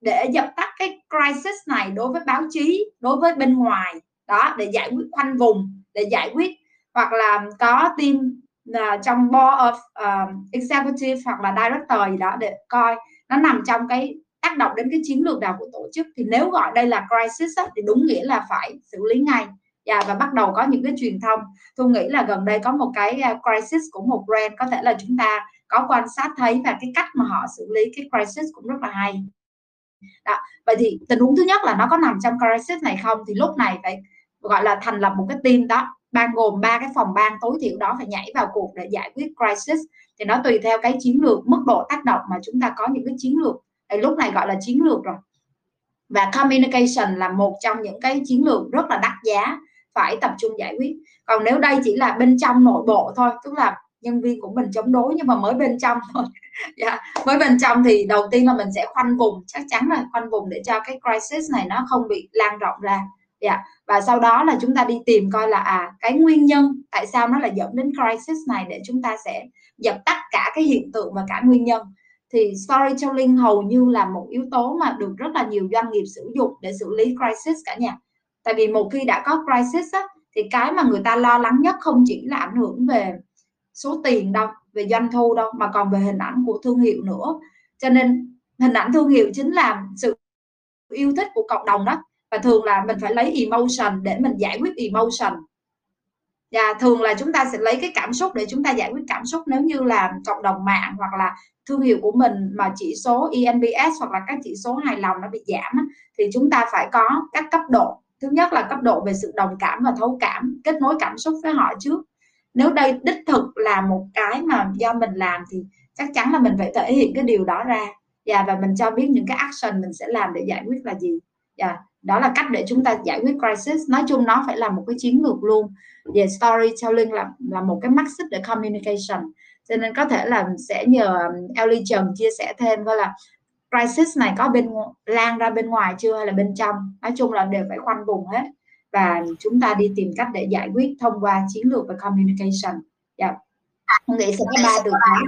để dập tắt cái crisis này đối với báo chí đối với bên ngoài. Đó để giải quyết khoanh vùng để giải quyết hoặc là có team là trong board of uh, executive hoặc là director gì đó để coi nó nằm trong cái tác động đến cái chiến lược nào của tổ chức thì nếu gọi đây là crisis thì đúng nghĩa là phải xử lý ngay. Yeah, và bắt đầu có những cái truyền thông. Tôi nghĩ là gần đây có một cái à, crisis của một brand có thể là chúng ta có quan sát thấy và cái cách mà họ xử lý cái crisis cũng rất là hay. Đó. vậy thì tình huống thứ nhất là nó có nằm trong crisis này không? Thì lúc này phải gọi là thành lập một cái team đó ban gồm ba cái phòng ban tối thiểu đó phải nhảy vào cuộc để giải quyết crisis. Thì nó tùy theo cái chiến lược mức độ tác động mà chúng ta có những cái chiến lược thì lúc này gọi là chiến lược rồi và communication là một trong những cái chiến lược rất là đắt giá, phải tập trung giải quyết còn nếu đây chỉ là bên trong nội bộ thôi, tức là nhân viên của mình chống đối, nhưng mà mới bên trong thôi yeah. mới bên trong thì đầu tiên là mình sẽ khoanh vùng, chắc chắn là khoanh vùng để cho cái crisis này nó không bị lan rộng ra yeah. và sau đó là chúng ta đi tìm coi là à cái nguyên nhân tại sao nó là dẫn đến crisis này để chúng ta sẽ dập tắt cả cái hiện tượng và cả nguyên nhân thì storytelling hầu như là một yếu tố mà được rất là nhiều doanh nghiệp sử dụng để xử lý crisis cả nhà. Tại vì một khi đã có crisis á, thì cái mà người ta lo lắng nhất không chỉ là ảnh hưởng về số tiền đâu về doanh thu đâu mà còn về hình ảnh của thương hiệu nữa. Cho nên hình ảnh thương hiệu chính là sự yêu thích của cộng đồng đó và thường là mình phải lấy emotion để mình giải quyết emotion. Và thường là chúng ta sẽ lấy cái cảm xúc để chúng ta giải quyết cảm xúc. Nếu như là cộng đồng mạng hoặc là thương hiệu của mình mà chỉ số ENPS hoặc là các chỉ số hài lòng nó bị giảm thì chúng ta phải có các cấp độ. Thứ nhất là cấp độ về sự đồng cảm và thấu cảm, kết nối cảm xúc với họ trước. Nếu đây đích thực là một cái mà do mình làm thì chắc chắn là mình phải thể hiện cái điều đó ra. Và và mình cho biết những cái action mình sẽ làm để giải quyết là gì. Yeah. đó là cách để chúng ta giải quyết crisis. Nói chung nó phải là một cái chiến lược luôn. Về storytelling là là một cái mắt xích để communication cho nên có thể là sẽ nhờ um, Ellie Trần chia sẻ thêm coi là crisis này có bên lan ra bên ngoài chưa hay là bên trong? Nói chung là đều phải khoanh vùng hết. Và chúng ta đi tìm cách để giải quyết thông qua chiến lược và communication. Dạ. Yeah. Nghĩ sẽ có ba từ khóa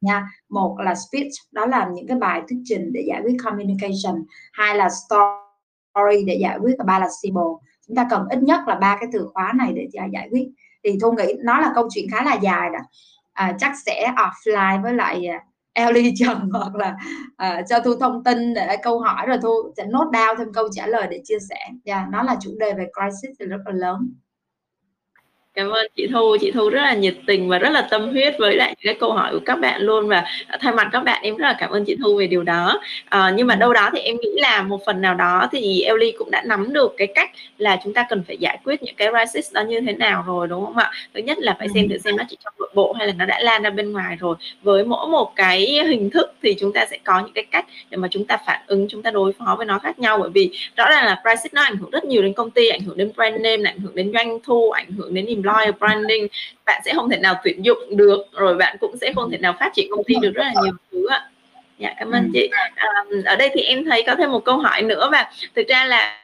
nha. Một là speech, đó là những cái bài thuyết trình để giải quyết communication. Hai là story để giải quyết, và ba là symbol. Chúng ta cần ít nhất là ba cái từ khóa này để giải quyết. Thì thu nghĩ nó là câu chuyện khá là dài đó à, chắc sẽ offline với lại à, Ellie Trần hoặc là uh, cho Thu thông tin để câu hỏi rồi Thu sẽ nốt down thêm câu trả lời để chia sẻ. Yeah, nó là chủ đề về crisis thì rất là lớn cảm ơn chị Thu. Chị Thu rất là nhiệt tình và rất là tâm huyết với lại những cái câu hỏi của các bạn luôn và thay mặt các bạn em rất là cảm ơn chị Thu về điều đó. À, nhưng mà đâu đó thì em nghĩ là một phần nào đó thì Ellie cũng đã nắm được cái cách là chúng ta cần phải giải quyết những cái crisis đó như thế nào rồi đúng không ạ? Thứ nhất là phải xem thử xem nó chỉ trong nội bộ hay là nó đã lan ra bên ngoài rồi. Với mỗi một cái hình thức thì chúng ta sẽ có những cái cách để mà chúng ta phản ứng chúng ta đối phó với nó khác nhau. Bởi vì rõ ràng là crisis nó ảnh hưởng rất nhiều đến công ty ảnh hưởng đến brand name ảnh hưởng đến doanh thu ảnh hưởng đến niềm employer branding bạn sẽ không thể nào tuyển dụng được rồi bạn cũng sẽ không thể nào phát triển công ty được rất là nhiều thứ ạ. Dạ cảm ơn ừ. chị. À, ở đây thì em thấy có thêm một câu hỏi nữa và thực ra là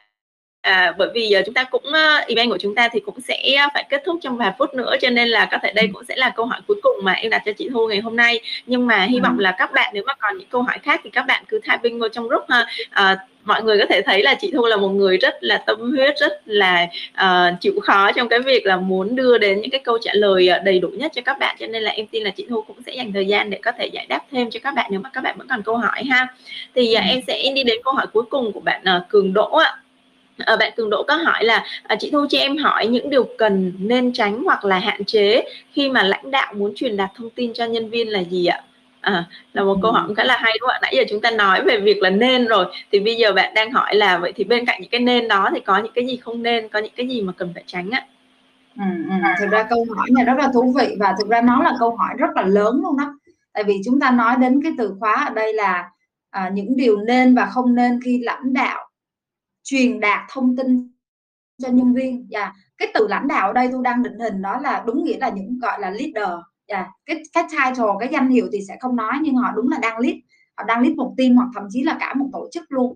à, bởi vì giờ chúng ta cũng uh, event của chúng ta thì cũng sẽ phải kết thúc trong vài phút nữa cho nên là có thể đây cũng sẽ là câu hỏi cuối cùng mà em đặt cho chị Thu ngày hôm nay. Nhưng mà hy vọng là các bạn nếu mà còn những câu hỏi khác thì các bạn cứ typing vào trong group ha. À, mọi người có thể thấy là chị Thu là một người rất là tâm huyết rất là uh, chịu khó trong cái việc là muốn đưa đến những cái câu trả lời đầy đủ nhất cho các bạn. Cho nên là em tin là chị Thu cũng sẽ dành thời gian để có thể giải đáp thêm cho các bạn nếu mà các bạn vẫn còn câu hỏi ha. Thì uh, em sẽ đi đến câu hỏi cuối cùng của bạn uh, Cường Đỗ ạ. À, bạn Cường Độ có hỏi là à, chị Thu cho em hỏi những điều cần nên tránh hoặc là hạn chế khi mà lãnh đạo muốn truyền đạt thông tin cho nhân viên là gì ạ? À, là một câu hỏi khá là hay đúng không ạ? Nãy giờ chúng ta nói về việc là nên rồi thì bây giờ bạn đang hỏi là vậy thì bên cạnh những cái nên đó thì có những cái gì không nên, có những cái gì mà cần phải tránh ạ? Ừ, ừ. Thực ra câu hỏi này rất là thú vị và thực ra nó là câu hỏi rất là lớn luôn đó. Tại vì chúng ta nói đến cái từ khóa ở đây là à, những điều nên và không nên khi lãnh đạo truyền đạt thông tin cho nhân viên và cái từ lãnh đạo ở đây tôi đang định hình đó là đúng nghĩa là những gọi là leader yeah, cái cái title cái danh hiệu thì sẽ không nói nhưng họ đúng là đang lead. Họ đang lead một team hoặc thậm chí là cả một tổ chức luôn.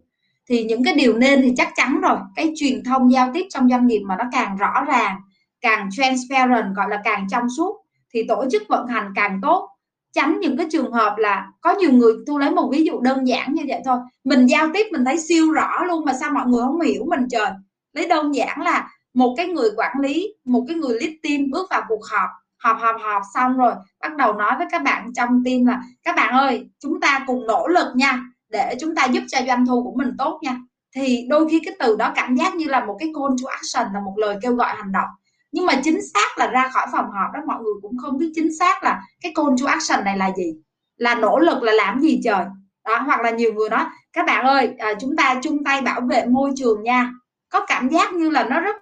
Thì những cái điều nên thì chắc chắn rồi. Cái truyền thông giao tiếp trong doanh nghiệp mà nó càng rõ ràng càng transparent gọi là càng trong suốt thì tổ chức vận hành càng tốt. Tránh những cái trường hợp là có nhiều người tôi lấy một ví dụ đơn giản như vậy thôi. Mình giao tiếp mình thấy siêu rõ luôn mà sao mọi người không hiểu mình trời. Lấy đơn giản là một cái người quản lý một cái người lead team bước vào cuộc họp họp họp họp xong rồi bắt đầu nói với các bạn trong team là các bạn ơi chúng ta cùng nỗ lực nha để chúng ta giúp cho doanh thu của mình tốt nha. Thì đôi khi cái từ đó cảm giác như là một cái call to action là một lời kêu gọi hành động. Nhưng mà chính xác là ra khỏi phòng họp đó mọi người cũng không biết chính xác là cái call to action này là gì là nỗ lực là làm gì trời. Đó hoặc là nhiều người nói các bạn ơi à, chúng ta chung tay bảo vệ môi trường nha. Có cảm giác như là nó rất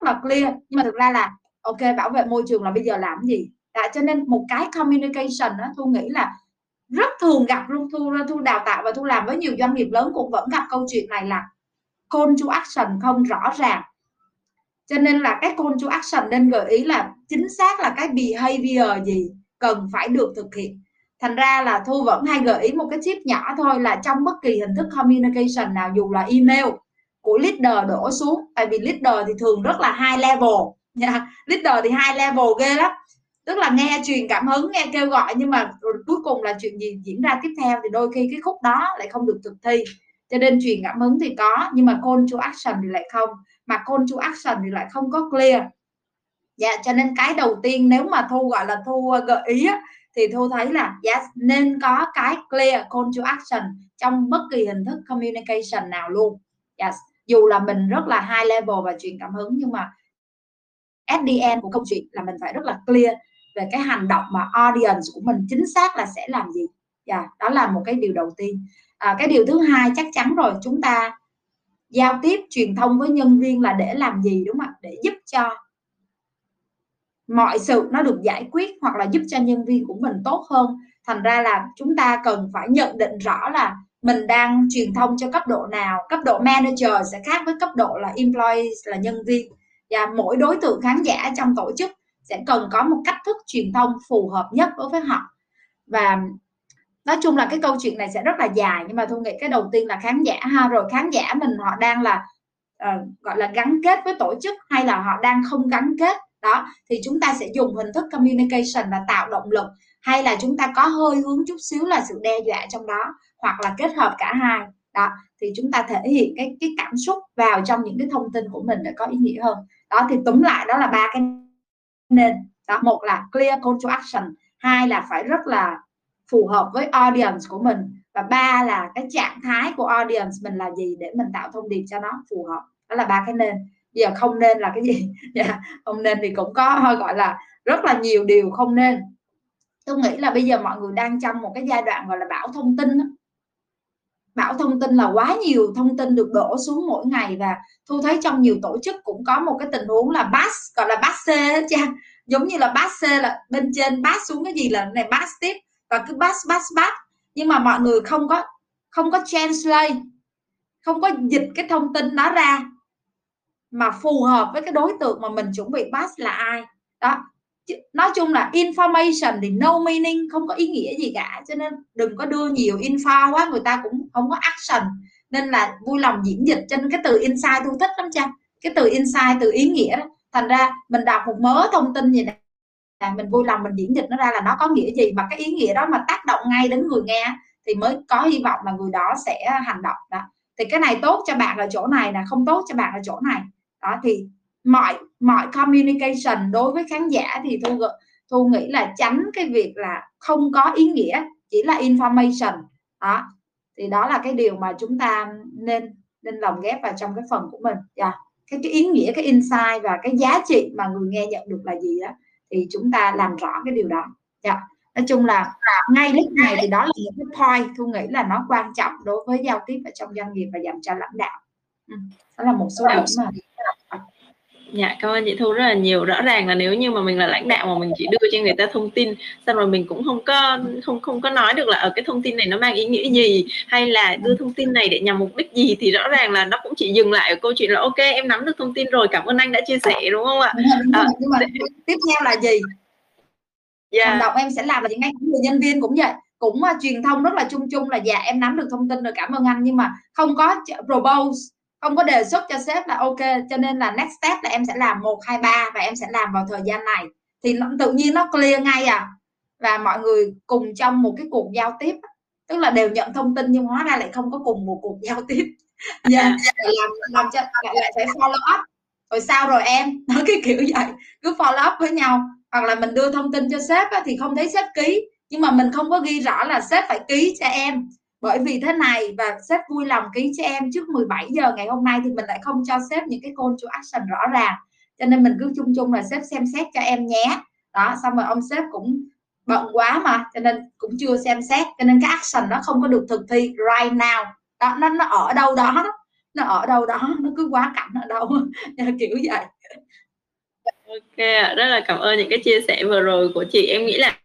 là clear nhưng mà thực ra là ok, bảo vệ môi trường là bây giờ làm gì? Đã cho nên một cái communication đó thu nghĩ là rất thường gặp luôn. Thu thu đào tạo và thu làm với nhiều doanh nghiệp lớn cũng vẫn gặp câu chuyện này là call to action không rõ ràng. Cho nên là cái call to action nên gợi ý là chính xác là cái behavior gì cần phải được thực hiện. Thành ra là thu vẫn hay gợi ý một cái tip nhỏ thôi là trong bất kỳ hình thức communication nào, dù là email của leader đổ xuống, tại vì leader thì thường rất là high level yeah. leader thì hai level ghê lắm tức là nghe truyền cảm hứng nghe kêu gọi nhưng mà cuối cùng là chuyện gì diễn ra tiếp theo thì đôi khi cái khúc đó lại không được thực thi cho nên truyền cảm hứng thì có nhưng mà call to action thì lại không mà call to action thì lại không có clear dạ cho nên cái đầu tiên nếu mà thu gọi là thu ờ, gợi ý á, thì thu thấy là yes, nên có cái clear call to action trong bất kỳ hình thức communication nào luôn yes. dù là mình rất là high level và truyền cảm hứng nhưng mà at của câu chuyện là mình phải rất là clear về cái hành động mà audience của mình chính xác là sẽ làm gì. Yeah, đó là một cái điều đầu tiên. À, cái điều thứ hai chắc chắn rồi chúng ta giao tiếp truyền thông với nhân viên là để làm gì đúng không ạ? Để giúp cho mọi sự nó được giải quyết hoặc là giúp cho nhân viên của mình tốt hơn. Thành ra là chúng ta cần phải nhận định rõ là mình đang truyền thông cho cấp độ nào cấp độ manager sẽ khác với cấp độ là employees là nhân viên và mỗi đối tượng khán giả trong tổ chức sẽ cần có một cách thức truyền thông phù hợp nhất đối với họ. Và nói chung là cái câu chuyện này sẽ rất là dài nhưng mà tôi nghĩ cái đầu tiên là khán giả ha. Rồi khán giả mình họ đang là uh, gọi là gắn kết với tổ chức hay là họ đang không gắn kết? Đó thì chúng ta sẽ dùng hình thức communication là tạo động lực hay là chúng ta có hơi hướng chút xíu là sự đe dọa trong đó hoặc là kết hợp cả hai đó, thì chúng ta thể hiện cái cái cảm xúc vào trong những cái thông tin của mình để có ý nghĩa hơn đó, thì túm lại đó là ba cái nên đó, một là clear call to action, hai là phải rất là phù hợp với audience của mình, và ba là cái trạng thái của audience mình là gì để mình tạo thông điệp cho nó phù hợp đó là ba cái nên giờ không nên là cái gì yeah. Dạ, không nên thì cũng có ờ, gọi là rất là nhiều điều không nên tôi nghĩ là bây giờ mọi người đang trong một cái giai đoạn, gọi là bão thông tin đó bão thông tin là quá nhiều, thông tin được đổ xuống mỗi ngày và thu thấy trong nhiều tổ chức cũng có một cái tình huống là bass gọi là bass C cha. Giống như là bass C là bên trên bass xuống cái gì là này bass tiếp, và cứ bass bass bass nhưng mà mọi người không có không có translate, không có dịch cái thông tin đó ra mà phù hợp với cái đối tượng mà mình chuẩn bị pass là ai. Đó nói chung là information thì no meaning, không có ý nghĩa gì cả, cho nên đừng có đưa nhiều info quá, người ta cũng không có action. Nên là vui lòng diễn dịch cho nên cái từ insight, tôi thích lắm cha cái từ insight, từ ý nghĩa đó. Thành ra mình đọc một mớ thông tin gì này là mình vui lòng mình diễn dịch nó ra là nó có nghĩa gì, mà cái ý nghĩa đó mà tác động ngay đến người nghe thì mới có hy vọng là người đó sẽ hành động đó. Thì cái này tốt cho bạn ở chỗ này là không tốt cho bạn ở chỗ này. Đó, thì mọi mọi communication đối với khán giả thì thu thu nghĩ là tránh cái việc là không có ý nghĩa, chỉ là information đó, thì đó là cái điều mà chúng ta nên nên lồng ghép vào trong cái phần của mình yeah. cái cái ý nghĩa, cái insight và cái giá trị mà người nghe nhận được là gì đó thì chúng ta làm rõ cái điều đó yeah. nói chung là ngay lúc này thì đó là những cái point, thu nghĩ là nó quan trọng đối với giao tiếp ở trong doanh nghiệp và dành cho lãnh đạo ừ. đó là một số điểm mà Dạ, cảm ơn chị Thu rất là nhiều. Rõ ràng là nếu như mà mình là lãnh đạo mà mình chỉ đưa cho người ta thông tin, xong rồi mình cũng không có không không có nói được là ở cái thông tin này nó mang ý nghĩa gì hay là đưa thông tin này để nhằm mục đích gì thì rõ ràng là nó cũng chỉ dừng lại ở câu chuyện là ok em nắm được thông tin rồi, cảm ơn anh đã chia sẻ đúng không ạ? À, nhưng mà tiếp theo là gì? Yeah. Hành động em sẽ làm là gì ngay người nhân viên cũng vậy cũng uh, truyền thông rất là chung chung là dạ em nắm được thông tin rồi cảm ơn anh nhưng mà không có propose không có đề xuất cho sếp là ok cho nên là next step là em sẽ làm một hai ba và em sẽ làm vào thời gian này. Thì nó, tự nhiên nó clear ngay à. Và mọi người cùng trong một cái cuộc giao tiếp tức là đều nhận thông tin nhưng hóa ra lại không có cùng một cuộc giao tiếp. Yeah. Dạ, làm làm cho lại, lại phải follow up. Rồi sao rồi em? Nó cái kiểu vậy. Cứ follow up với nhau. Hoặc là mình đưa thông tin cho sếp á, thì không thấy sếp ký. Nhưng mà mình không có ghi rõ là sếp phải ký cho em bởi vì thế này, và sếp vui lòng ký cho em trước 17 giờ ngày hôm nay thì mình lại không cho sếp những cái call to action rõ ràng. Cho nên mình cứ chung chung là sếp xem xét cho em nhé. Đó, xong rồi ông sếp cũng bận quá mà, cho nên cũng chưa xem xét. Cho nên cái action nó không có được thực thi right now. Đó, nó nó ở đâu đó nó ở đâu đó, nó cứ quá cảnh ở đâu. Kiểu vậy. Ok rất là cảm ơn những cái chia sẻ vừa rồi của chị. Em nghĩ là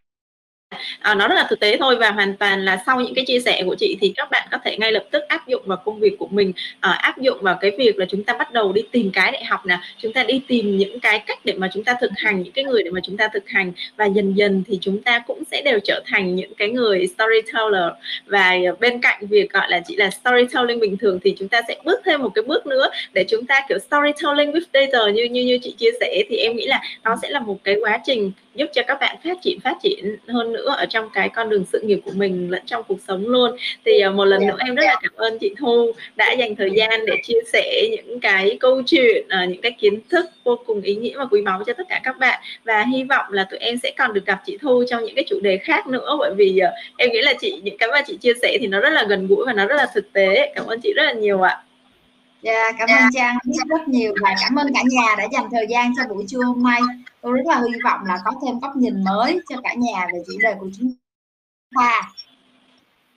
à, nó rất là thực tế thôi và hoàn toàn là sau những cái chia sẻ của chị thì các bạn có thể ngay lập tức áp dụng vào công việc của mình. À, áp dụng vào cái việc là chúng ta bắt đầu đi tìm cái để học nè chúng ta đi tìm những cái cách để mà chúng ta thực hành những cái người để mà chúng ta thực hành và dần dần thì chúng ta cũng sẽ đều trở thành những cái người storyteller. Và bên cạnh việc gọi là chỉ là storytelling bình thường thì chúng ta sẽ bước thêm một cái bước nữa để chúng ta kiểu storytelling with data như như như chị chia sẻ thì em nghĩ là nó sẽ là một cái quá trình giúp cho các bạn phát triển phát triển hơn nữa ở trong cái con đường sự nghiệp của mình lẫn trong cuộc sống luôn thì uh, một lần dạ. nữa em rất là cảm ơn chị Thu đã dành thời gian để chia sẻ những cái câu chuyện uh, những cái kiến thức vô cùng ý nghĩa và quý báu cho tất cả các bạn và hy vọng là tụi em sẽ còn được gặp chị Thu trong những cái chủ đề khác nữa bởi vì uh, em nghĩ là chị những cái mà chị chia sẻ thì nó rất là gần gũi và nó rất là thực tế cảm ơn chị rất là nhiều ạ Dạ, yeah, cảm ơn yeah. Trang biết rất nhiều và cảm ơn cả nhà đã dành thời gian cho buổi trưa hôm nay tôi rất là hy vọng là có thêm góc nhìn mới cho cả nhà về chủ đề của chúng ta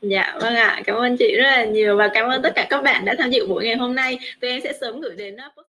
Dạ vâng ạ, à. cảm ơn chị rất là nhiều và cảm ơn tất cả các bạn đã tham dự buổi ngày hôm nay. Tụi em sẽ sớm gửi đến uh, post.